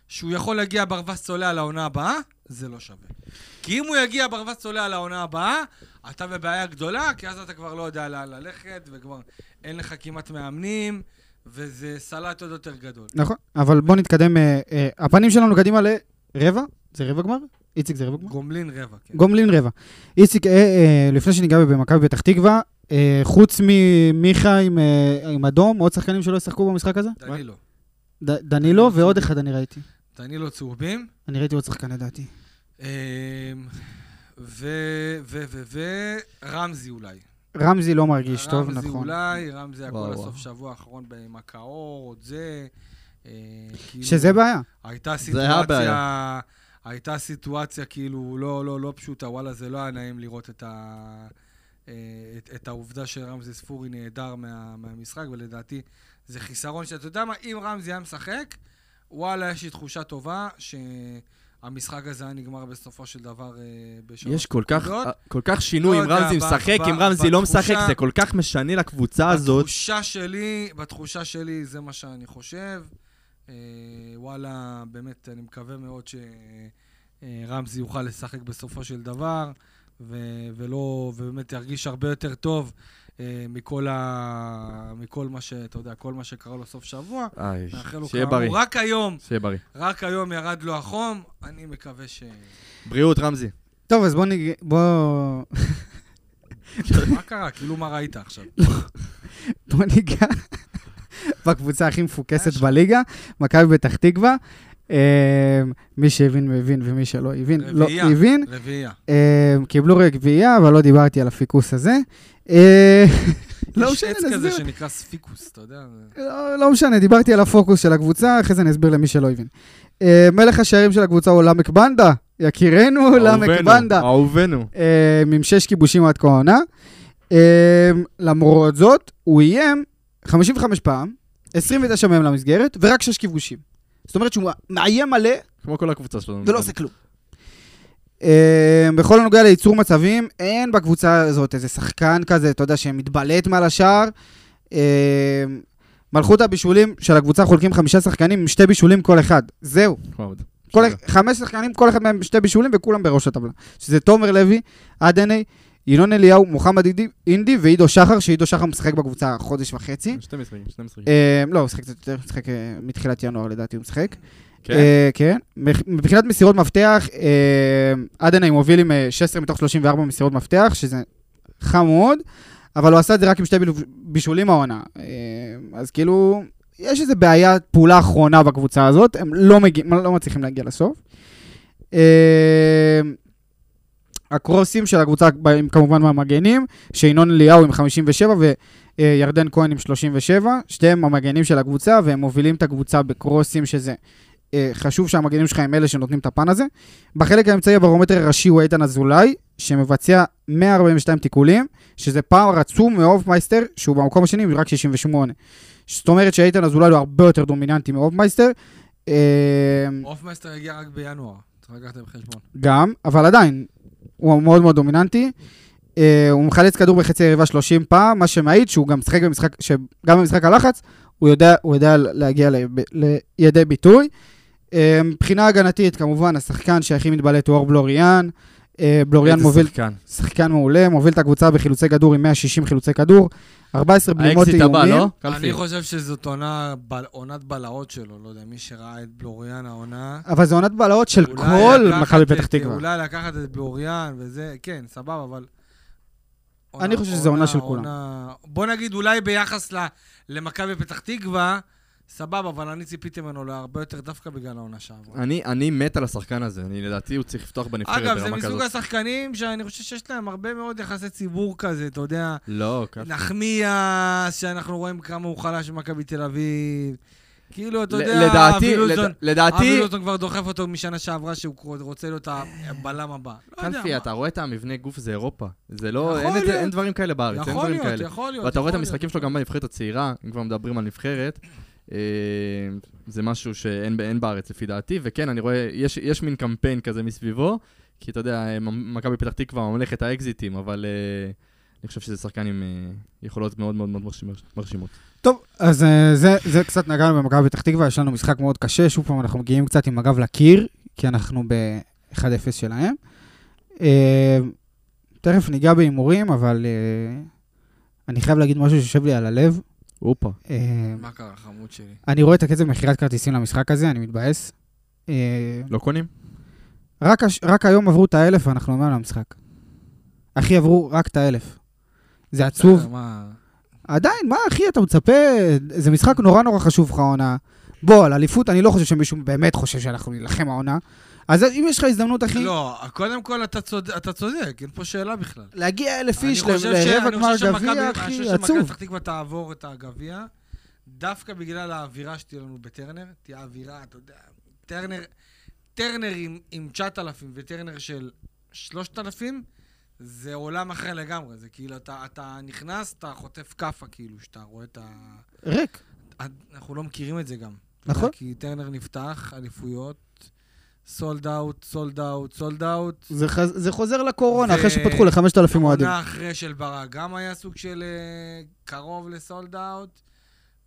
Speaker 4: שהוא יכול להגיע ברווז צולע לעונה הבאה, זה לא שווה. כי אם הוא יגיע ברווז צולע לעונה הבאה, אתה בבעיה גדולה, כי אז אתה כבר לא יודע לאן ללכת, וכבר אין לך כמעט מאמנים, וזה סלט עוד יותר גדול.
Speaker 3: נכון, אבל בוא נתקדם. אה, אה, הפנים שלנו קדימה לרבע? זה רבע גמר? איציק זה רבע גמר?
Speaker 4: גומלין רבע, כן.
Speaker 3: גומלין רבע. איציק, אה, אה, לפני שניגע במכבי פתח תקווה, אה, חוץ ממיכה עם, אה, עם אדום, עוד שחקנים שלא ישחקו במשחק הזה?
Speaker 4: דנילו.
Speaker 3: ד- דנילו ועוד אחד אני ראיתי.
Speaker 4: דנילו צהובים.
Speaker 3: אני ראיתי עוד שחקן לדעתי.
Speaker 4: אמ, ו... ו... ו... ו... רמזי אולי.
Speaker 3: רמזי לא מרגיש טוב,
Speaker 4: רמזי
Speaker 3: נכון.
Speaker 4: אולי, רמזי הכל הסוף. שבוע האחרון עם הקאור, עוד זה. אה, כאילו,
Speaker 3: שזה בעיה.
Speaker 4: הייתה
Speaker 1: זה
Speaker 4: סיטואציה,
Speaker 1: הבעיה.
Speaker 4: הייתה סיטואציה כאילו לא, לא, לא פשוטה, וואלה, זה לא היה נעים לראות את, ה, אה, את, את העובדה שרמזי ספורי נעדר מה, מהמשחק, ולדעתי זה חיסרון שאתה יודע מה, אם רמזי היה משחק, וואלה, יש לי תחושה טובה שהמשחק הזה היה נגמר בסופו של דבר אה, בשלוש
Speaker 1: יש כל כך. כל כך שינוי
Speaker 4: לא
Speaker 1: אם רמזי משחק, אם רמזי לא משחק, זה כל כך משנה לקבוצה הזאת.
Speaker 4: בתחושה שלי, בתחושה שלי זה מה שאני חושב. אה, וואלה, באמת, אני מקווה מאוד שרמזי יוכל לשחק בסופו של דבר, ו- ולא, ובאמת ירגיש הרבה יותר טוב אה, מכל, ה... מכל מה ש... אתה יודע, כל מה שקרה לו סוף שבוע.
Speaker 1: איי, שיהיה בריא,
Speaker 4: רק היום,
Speaker 1: שיהיה בריא.
Speaker 4: רק היום ירד לו החום, אני מקווה ש...
Speaker 1: בריאות, רמזי.
Speaker 3: טוב, אז בוא ניג... בוא...
Speaker 4: מה קרה? כאילו מה ראית עכשיו?
Speaker 3: בוא ניגע בקבוצה הכי מפוקסת
Speaker 4: יש.
Speaker 3: בליגה, מכבי פתח תקווה. אה, מי שהבין מבין ומי שלא הבין, לא. הבין.
Speaker 4: רביעייה.
Speaker 3: אה, קיבלו רביעייה, אבל לא דיברתי על הפיקוס הזה. אה, לא
Speaker 4: יש
Speaker 3: משנה,
Speaker 4: עץ כזה
Speaker 3: נסביר.
Speaker 4: שנקרא ספיקוס, אתה יודע?
Speaker 3: לא, לא משנה, דיברתי על הפוקוס של הקבוצה, אחרי זה אני אסביר למי שלא הבין. מלך השערים של הקבוצה הוא למק בנדה, יקירנו למק בנדה,
Speaker 1: אהובנו.
Speaker 3: אה, עם שש כיבושים עד כה העונה. למרות זאת, הוא איים 55 פעם, 29 מהם למסגרת, ורק שש כיבושים. זאת אומרת שהוא מאיים מלא
Speaker 1: כמו כל הקבוצה שלנו.
Speaker 3: ולא עושה כלום. אה, בכל הנוגע לייצור מצבים, אין בקבוצה הזאת איזה שחקן כזה, אתה יודע, שמתבלט מעל השער. אה, מלכות הבישולים של הקבוצה חולקים חמישה שחקנים עם שתי בישולים כל אחד. זהו. כל, חמש שחקנים, כל אחד מהם שתי בישולים וכולם בראש הטבלה. שזה תומר לוי, עדני, ינון אליהו, מוחמד אינדי, ועידו שחר, שעידו שחר משחק בקבוצה חודש וחצי.
Speaker 1: שני משחקים, שני משחקים.
Speaker 3: אה, לא, הוא משחק קצת יותר, משחק אה, מתחילת ינואר לדעתי הוא משחק.
Speaker 1: כן?
Speaker 3: אה, כן. מבחינת מסירות מפתח, עדני מוביל עם אה, 16 מתוך 34 מסירות מפתח, שזה חם מאוד, אבל הוא עשה את זה רק עם שתי בישול- בישולים העונה. אז כאילו, יש איזו בעיה, פעולה אחרונה בקבוצה הזאת, הם לא, לא מצליחים להגיע לסוף. אה, הקרוסים של הקבוצה באים כמובן מהמגנים, שינון אליהו עם 57 וירדן כהן עם 37, שתיהם המגנים של הקבוצה, והם מובילים את הקבוצה בקרוסים, שזה אה, חשוב שהמגנים שלך הם אלה שנותנים את הפן הזה. בחלק האמצעי הברומטר הראשי הוא איתן אזולאי, שמבצע 142 תיקולים, שזה פער עצום מאופמייסטר, שהוא במקום השני עם רק 68. זאת אומרת שאיתן אזולאי הוא הרבה יותר דומיננטי מאופמייסטר. אה,
Speaker 4: אופמייסטר הגיע רק בינואר, צריך לקחת בחשבון.
Speaker 3: גם, אבל עדיין, הוא מאוד מאוד דומיננטי. Uh, הוא מחלץ כדור בחצי היריבה 30 פעם, מה שמעיד שהוא גם משחק במשחק, שגם במשחק הלחץ, הוא יודע, הוא יודע להגיע לידי ביטוי. Uh, מבחינה הגנתית, כמובן, השחקן שהכי מתבלט הוא אור בלוריאן. Uh, בלוריאן מוביל,
Speaker 1: שחקן.
Speaker 3: שחקן מעולה, מוביל את הקבוצה בחילוצי כדור עם 160 חילוצי כדור, 14 בלימות
Speaker 1: האקזיט הבא,
Speaker 3: איומים.
Speaker 1: לא? קלפי.
Speaker 4: אני חושב שזאת עונה, בל- עונת בלהות שלו, לא יודע, מי שראה את בלוריאן העונה.
Speaker 3: אבל זו עונת בלהות של כל מכבי פתח תקווה.
Speaker 4: אולי לקחת את בלוריאן וזה, כן, סבבה, אבל...
Speaker 3: אני חושב שזו עונה של כולם.
Speaker 4: עונה- בוא נגיד, אולי ביחס ל- למכבי פתח תקווה, סבבה, אבל אני ציפיתי ממנו להרבה יותר דווקא בגלל העונה שעברה.
Speaker 1: אני, אני מת על השחקן הזה, אני לדעתי הוא צריך לפתוח בנבחרת
Speaker 4: אגב, זה
Speaker 1: ברמה
Speaker 4: מסוג
Speaker 1: כזאת.
Speaker 4: השחקנים שאני חושב שיש להם הרבה מאוד יחסי ציבור כזה, אתה יודע,
Speaker 1: לא, קלפי.
Speaker 4: נחמיאס, שאנחנו רואים כמה הוא חלש במכבי תל אביב. כאילו, אתה יודע,
Speaker 1: לדעתי,
Speaker 4: אבי
Speaker 1: לד- לדעתי,
Speaker 4: לוזון כבר דוחף אותו משנה שעברה שהוא רוצה להיות הבלם הבא. לא
Speaker 1: קלפי. אתה רואה את המבנה גוף, זה אירופה. זה לא,
Speaker 4: יכול
Speaker 1: אין את
Speaker 4: להיות.
Speaker 1: אין דברים כאלה בארץ, אין
Speaker 4: יכול
Speaker 1: דברים
Speaker 4: להיות,
Speaker 1: כאלה.
Speaker 4: יכול להיות.
Speaker 1: ואתה רואה את
Speaker 4: יכול
Speaker 1: המשחקים שלו גם בנבחרת הצעירה, אם כבר מדברים על נבחרת. אה, זה משהו שאין אין בארץ לפי דעתי, וכן, אני רואה, יש, יש מין קמפיין כזה מסביבו, כי אתה יודע, אה, מכבי פתח תקווה ממלכת האקזיטים, אבל אה, אני חושב שזה שחקן עם יכולות מאוד מאוד מאוד מרשימות-.
Speaker 3: טוב, אז זה, זה קצת נגענו במכבי פתח תקווה, יש לנו משחק מאוד קשה, שוב פעם אנחנו מגיעים קצת עם הגב לקיר, כי אנחנו ב-1-0 שלהם. תכף ניגע בהימורים, אבל אני חייב להגיד משהו שיושב לי על הלב.
Speaker 1: הופה.
Speaker 3: אה,
Speaker 4: מה קרה, חמוד שלי?
Speaker 3: אני רואה את הקצב מכירת כרטיסים למשחק הזה, אני מתבאס. אה,
Speaker 1: לא קונים?
Speaker 3: רק, הש- רק היום עברו את האלף ואנחנו עומדים למשחק. אחי, עברו רק את האלף. זה עצוב.
Speaker 4: בסדר, מה-
Speaker 3: עדיין, מה אחי, אתה מצפה? זה משחק נורא נורא חשוב לך העונה. בוא, על אליפות, אני לא חושב שמישהו באמת חושב שאנחנו נילחם העונה. אז אם יש לך הזדמנות, אחי,
Speaker 4: לא, קודם כל אתה צוד- אתה צודק, אין פה שאלה בכלל.
Speaker 3: להגיע אלף איש לרבע גמר
Speaker 4: חושב שמכבי-
Speaker 3: גביע,
Speaker 4: אני
Speaker 3: אחי,
Speaker 4: חושב שמכבי
Speaker 3: עצוב.
Speaker 4: פתח תקווה תעבור את הגביע, דווקא בגלל האווירה שתהיה לנו בטרנר. תהיה אווירה, אתה יודע, טרנר, טרנר עם, עם 9,000 וטרנר של 3,000, זה עולם אחר לגמרי. זה כאילו, אתה, אתה נכנס, אתה חוטף כאפה, כאילו, שאתה רואה את ה...
Speaker 3: ריק.
Speaker 4: אנחנו לא מכירים את זה גם.
Speaker 3: נכון.
Speaker 4: כי טרנר נפתח, אליפויות, sold out, sold out, sold out.
Speaker 3: זה חוזר לקורונה,
Speaker 4: ו-
Speaker 3: אחרי שפתחו לחמשת אלפים אוהדים.
Speaker 4: העונה אחרי של ברק גם היה סוג של אה, קרוב ל sold out,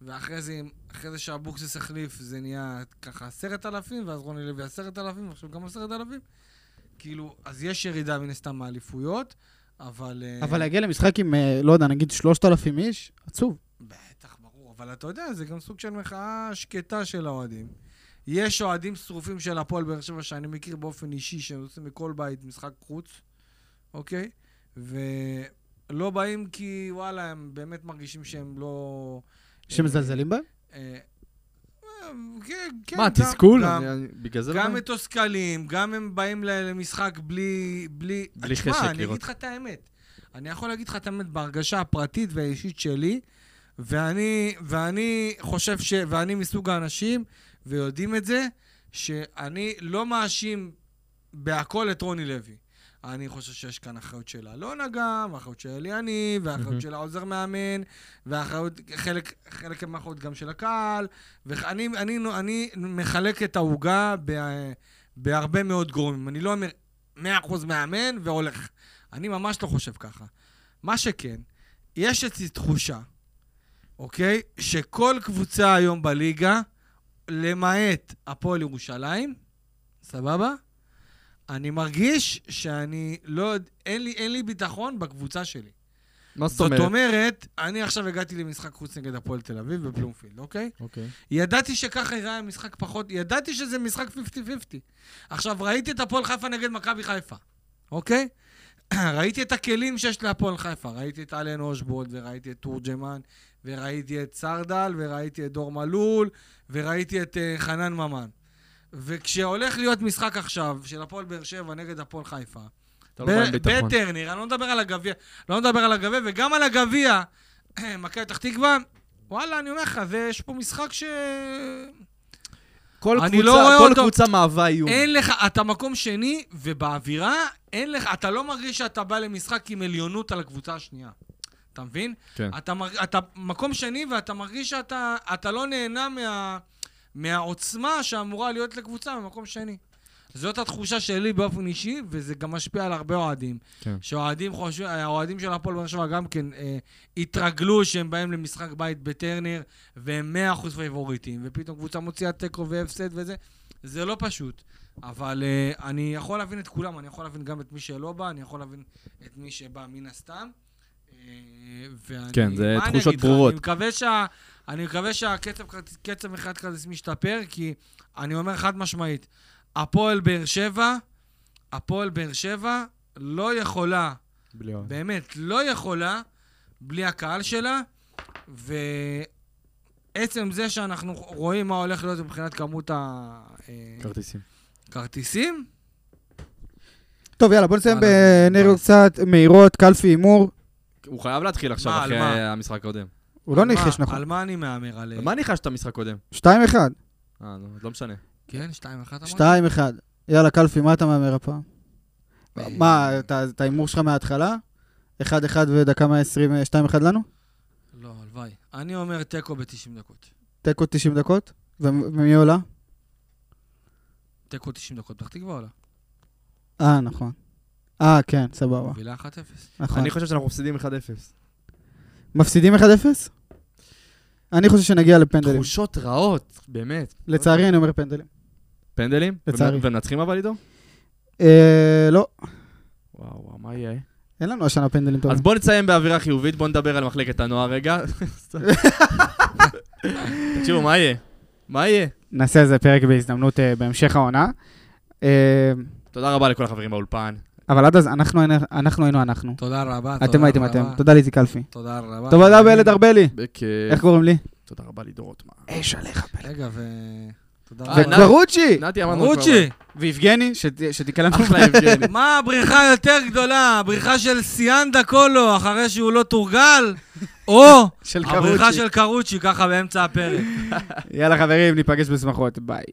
Speaker 4: ואחרי זה, אחרי זה שאבוקסיס החליף, זה נהיה ככה עשרת אלפים, ואז רוני לוי עשרת אלפים, ועכשיו גם עשרת אלפים. כאילו, אז יש ירידה מן הסתם מהאליפויות, אבל... אה,
Speaker 3: אבל להגיע למשחק עם, אה, לא יודע, נגיד שלושת אלפים איש, עצוב.
Speaker 4: בטח, ברור, אבל אתה יודע, זה גם סוג של מחאה שקטה של האוהדים. יש אוהדים שרופים של הפועל באר שבע שאני מכיר באופן אישי, שהם עושים מכל בית משחק חוץ, אוקיי? ולא באים כי וואלה, הם באמת מרגישים שהם לא...
Speaker 3: שמזלזלים בהם?
Speaker 4: אה, אה, כן, כן.
Speaker 1: מה, תסכול? בגלל זה לא...
Speaker 4: גם מתוסכלים, גם הם באים למשחק בלי... בלי,
Speaker 1: בלי
Speaker 4: תשמע,
Speaker 1: חשק
Speaker 4: אני
Speaker 1: לראות.
Speaker 4: אגיד לך את האמת. אני יכול להגיד לך את האמת בהרגשה הפרטית והאישית שלי, ואני, ואני חושב ש... ואני מסוג האנשים, ויודעים את זה, שאני לא מאשים בהכל את רוני לוי. אני חושב שיש כאן אחריות של אלונה גם, ואחריות של אליאני, ואחריות. של העוזר מאמן, ואחריות, חלק, חלק מהאחריות גם של הקהל, ואני אני, אני מחלק את העוגה בהרבה מאוד גורמים. אני לא אומר 100% מאמן והולך. אני ממש לא חושב ככה. מה שכן, יש אצלי תחושה, אוקיי? שכל קבוצה היום בליגה, למעט הפועל ירושלים, סבבה? אני מרגיש שאני לא... יודע- אין לי, אין לי ביטחון בקבוצה שלי.
Speaker 1: מה זאת
Speaker 4: זאת
Speaker 1: אומרת?
Speaker 4: אומרת, אני עכשיו הגעתי למשחק חוץ נגד הפועל תל אביב בבלומפילד, אוקיי?
Speaker 1: אוקיי.
Speaker 4: ידעתי שככה ייראה המשחק פחות, ידעתי שזה משחק 50-50. עכשיו, ראיתי את הפועל חיפה נגד מכבי חיפה, אוקיי? ראיתי את הכלים שיש להפועל חיפה, ראיתי את אלן אושבולד, וראיתי את תורג'מן, וראיתי את סרדל, וראיתי את דור מלול, וראיתי את uh, חנן ממן. וכשהולך להיות משחק עכשיו של הפועל באר שבע נגד הפועל חיפה,
Speaker 1: לא.
Speaker 4: בטרנר, אני לא מדבר על הגביע, לא מדבר על הגביע, וגם על הגביע, מכבי פתח תקווה, וואלה, אני אומר לך, יש פה משחק ש...
Speaker 1: כל קבוצה-
Speaker 4: לא
Speaker 1: כל
Speaker 4: אותו.
Speaker 1: קבוצה מהווה איום.
Speaker 4: אין לך, אתה מקום שני, ובאווירה, אין לך, אתה לא מרגיש שאתה בא למשחק עם עליונות על הקבוצה השנייה. אתה מבין?
Speaker 1: כן.
Speaker 4: אתה, מרג... אתה מקום שני ואתה מרגיש שאתה אתה לא נהנה מה... מהעוצמה שאמורה להיות לקבוצה במקום שני. זאת התחושה שלי באופן אישי, וזה גם משפיע על הרבה אוהדים.
Speaker 1: כן.
Speaker 4: שאוהדים חושבים, האוהדים של הפועל באר שבע גם כן אה, התרגלו שהם באים למשחק בית בטרנר, והם 100% פייבוריטים, ופתאום קבוצה מוציאה תיקו והפסד וזה. זה לא פשוט. אבל אה, אני יכול להבין את כולם, אני יכול להבין גם את מי שלא בא, אני יכול להבין את מי שבא מן הסתם. אה, ואני,
Speaker 1: כן, זה תחושות? ברורות.
Speaker 4: אני מקווה, שה, אני מקווה שהקצב קצב מכירת כרטיס משתפר, כי אני אומר חד משמעית, הפועל באר שבע, הפועל באר שבע לא יכולה,
Speaker 1: בלי.
Speaker 4: באמת, לא יכולה, בלי הקהל שלה, ועצם זה שאנחנו רואים מה הולך להיות מבחינת כמות
Speaker 1: כרטיסים.
Speaker 4: הכרטיסים,
Speaker 3: טוב, יאללה, בוא נסיים בנריות
Speaker 4: ביי.
Speaker 3: קצת מהירות, קלפי הימור.
Speaker 1: הוא חייב להתחיל עכשיו,
Speaker 4: מה,
Speaker 1: אחרי
Speaker 4: על מה?
Speaker 1: המשחק הקודם.
Speaker 3: הוא לא
Speaker 4: על מה-
Speaker 3: ניחש נכון.
Speaker 4: על מה אני מהמר? על...
Speaker 1: על מה ניחשת את המשחק קודם?
Speaker 3: 2-1.
Speaker 1: אה, נו, לא משנה.
Speaker 4: כן, 2-1 אמרת?
Speaker 3: 2-1. יאללה, קלפי, מה אתה מהמר הפעם?
Speaker 4: אה,
Speaker 3: מה, אתה- את ההימור שלך מההתחלה? 1-1 ודקה 120, 2-1 לנו?
Speaker 4: לא, הלוואי. אני אומר תיקו ב-90 דקות.
Speaker 3: תיקו 90 דקות? ו- ומי עולה?
Speaker 4: תיקו 90 דקות, פתח תקווה עולה.
Speaker 3: אה, נכון. אה, כן, סבבה.
Speaker 4: מובילה 1-0.
Speaker 3: נכון.
Speaker 1: אני חושב שאנחנו מפסידים 1-0.
Speaker 3: מפסידים 1-0? אני חושב שנגיע לפנדלים.
Speaker 1: תחושות רעות, באמת.
Speaker 3: לצערי, אני אומר פנדלים.
Speaker 1: פנדלים?
Speaker 3: לצערי.
Speaker 1: ומנצחים אבל עידו?
Speaker 3: אה, לא,
Speaker 1: וואו, וואו, מה יהיה?
Speaker 3: אין לנו השנה פנדלים טובים.
Speaker 1: אז בוא נציין באווירה חיובית, בוא נדבר על מחלקת הנוער רגע. תקשיבו, מה יהיה? מה יהיה?
Speaker 3: נעשה איזה פרק בהזדמנות אה, בהמשך העונה. אה,
Speaker 1: תודה רבה לכל החברים באולפן.
Speaker 3: אבל עד אז אנחנו היינו- אנחנו היינו אנחנו.
Speaker 4: תודה רבה, תודה
Speaker 3: אתם הייתם
Speaker 4: רבה.
Speaker 3: אתם. תודה ליזי קלפי.
Speaker 4: תודה רבה.
Speaker 3: תודה בילד ארבלי.
Speaker 1: בכיף.
Speaker 3: איך קוראים לי?
Speaker 1: תודה רבה לידו רוטמן.
Speaker 3: אש עליך.
Speaker 4: רגע, ו... תודה
Speaker 1: אה,
Speaker 4: רבה.
Speaker 3: וקברוצ'י!
Speaker 1: נתי אמרנו...
Speaker 4: רוצ'י!
Speaker 3: ויבגני, שת- שתיקה לנו.
Speaker 1: אחלה יבגני.
Speaker 4: מה הבריחה היותר גדולה? הבריחה של סיאנדה קולו אחרי שהוא לא תורגל? או
Speaker 3: של
Speaker 4: הבריחה. של קרוצ'י ככה באמצע הפרק?
Speaker 3: יאללה חברים, ניפגש בשמחות. ביי.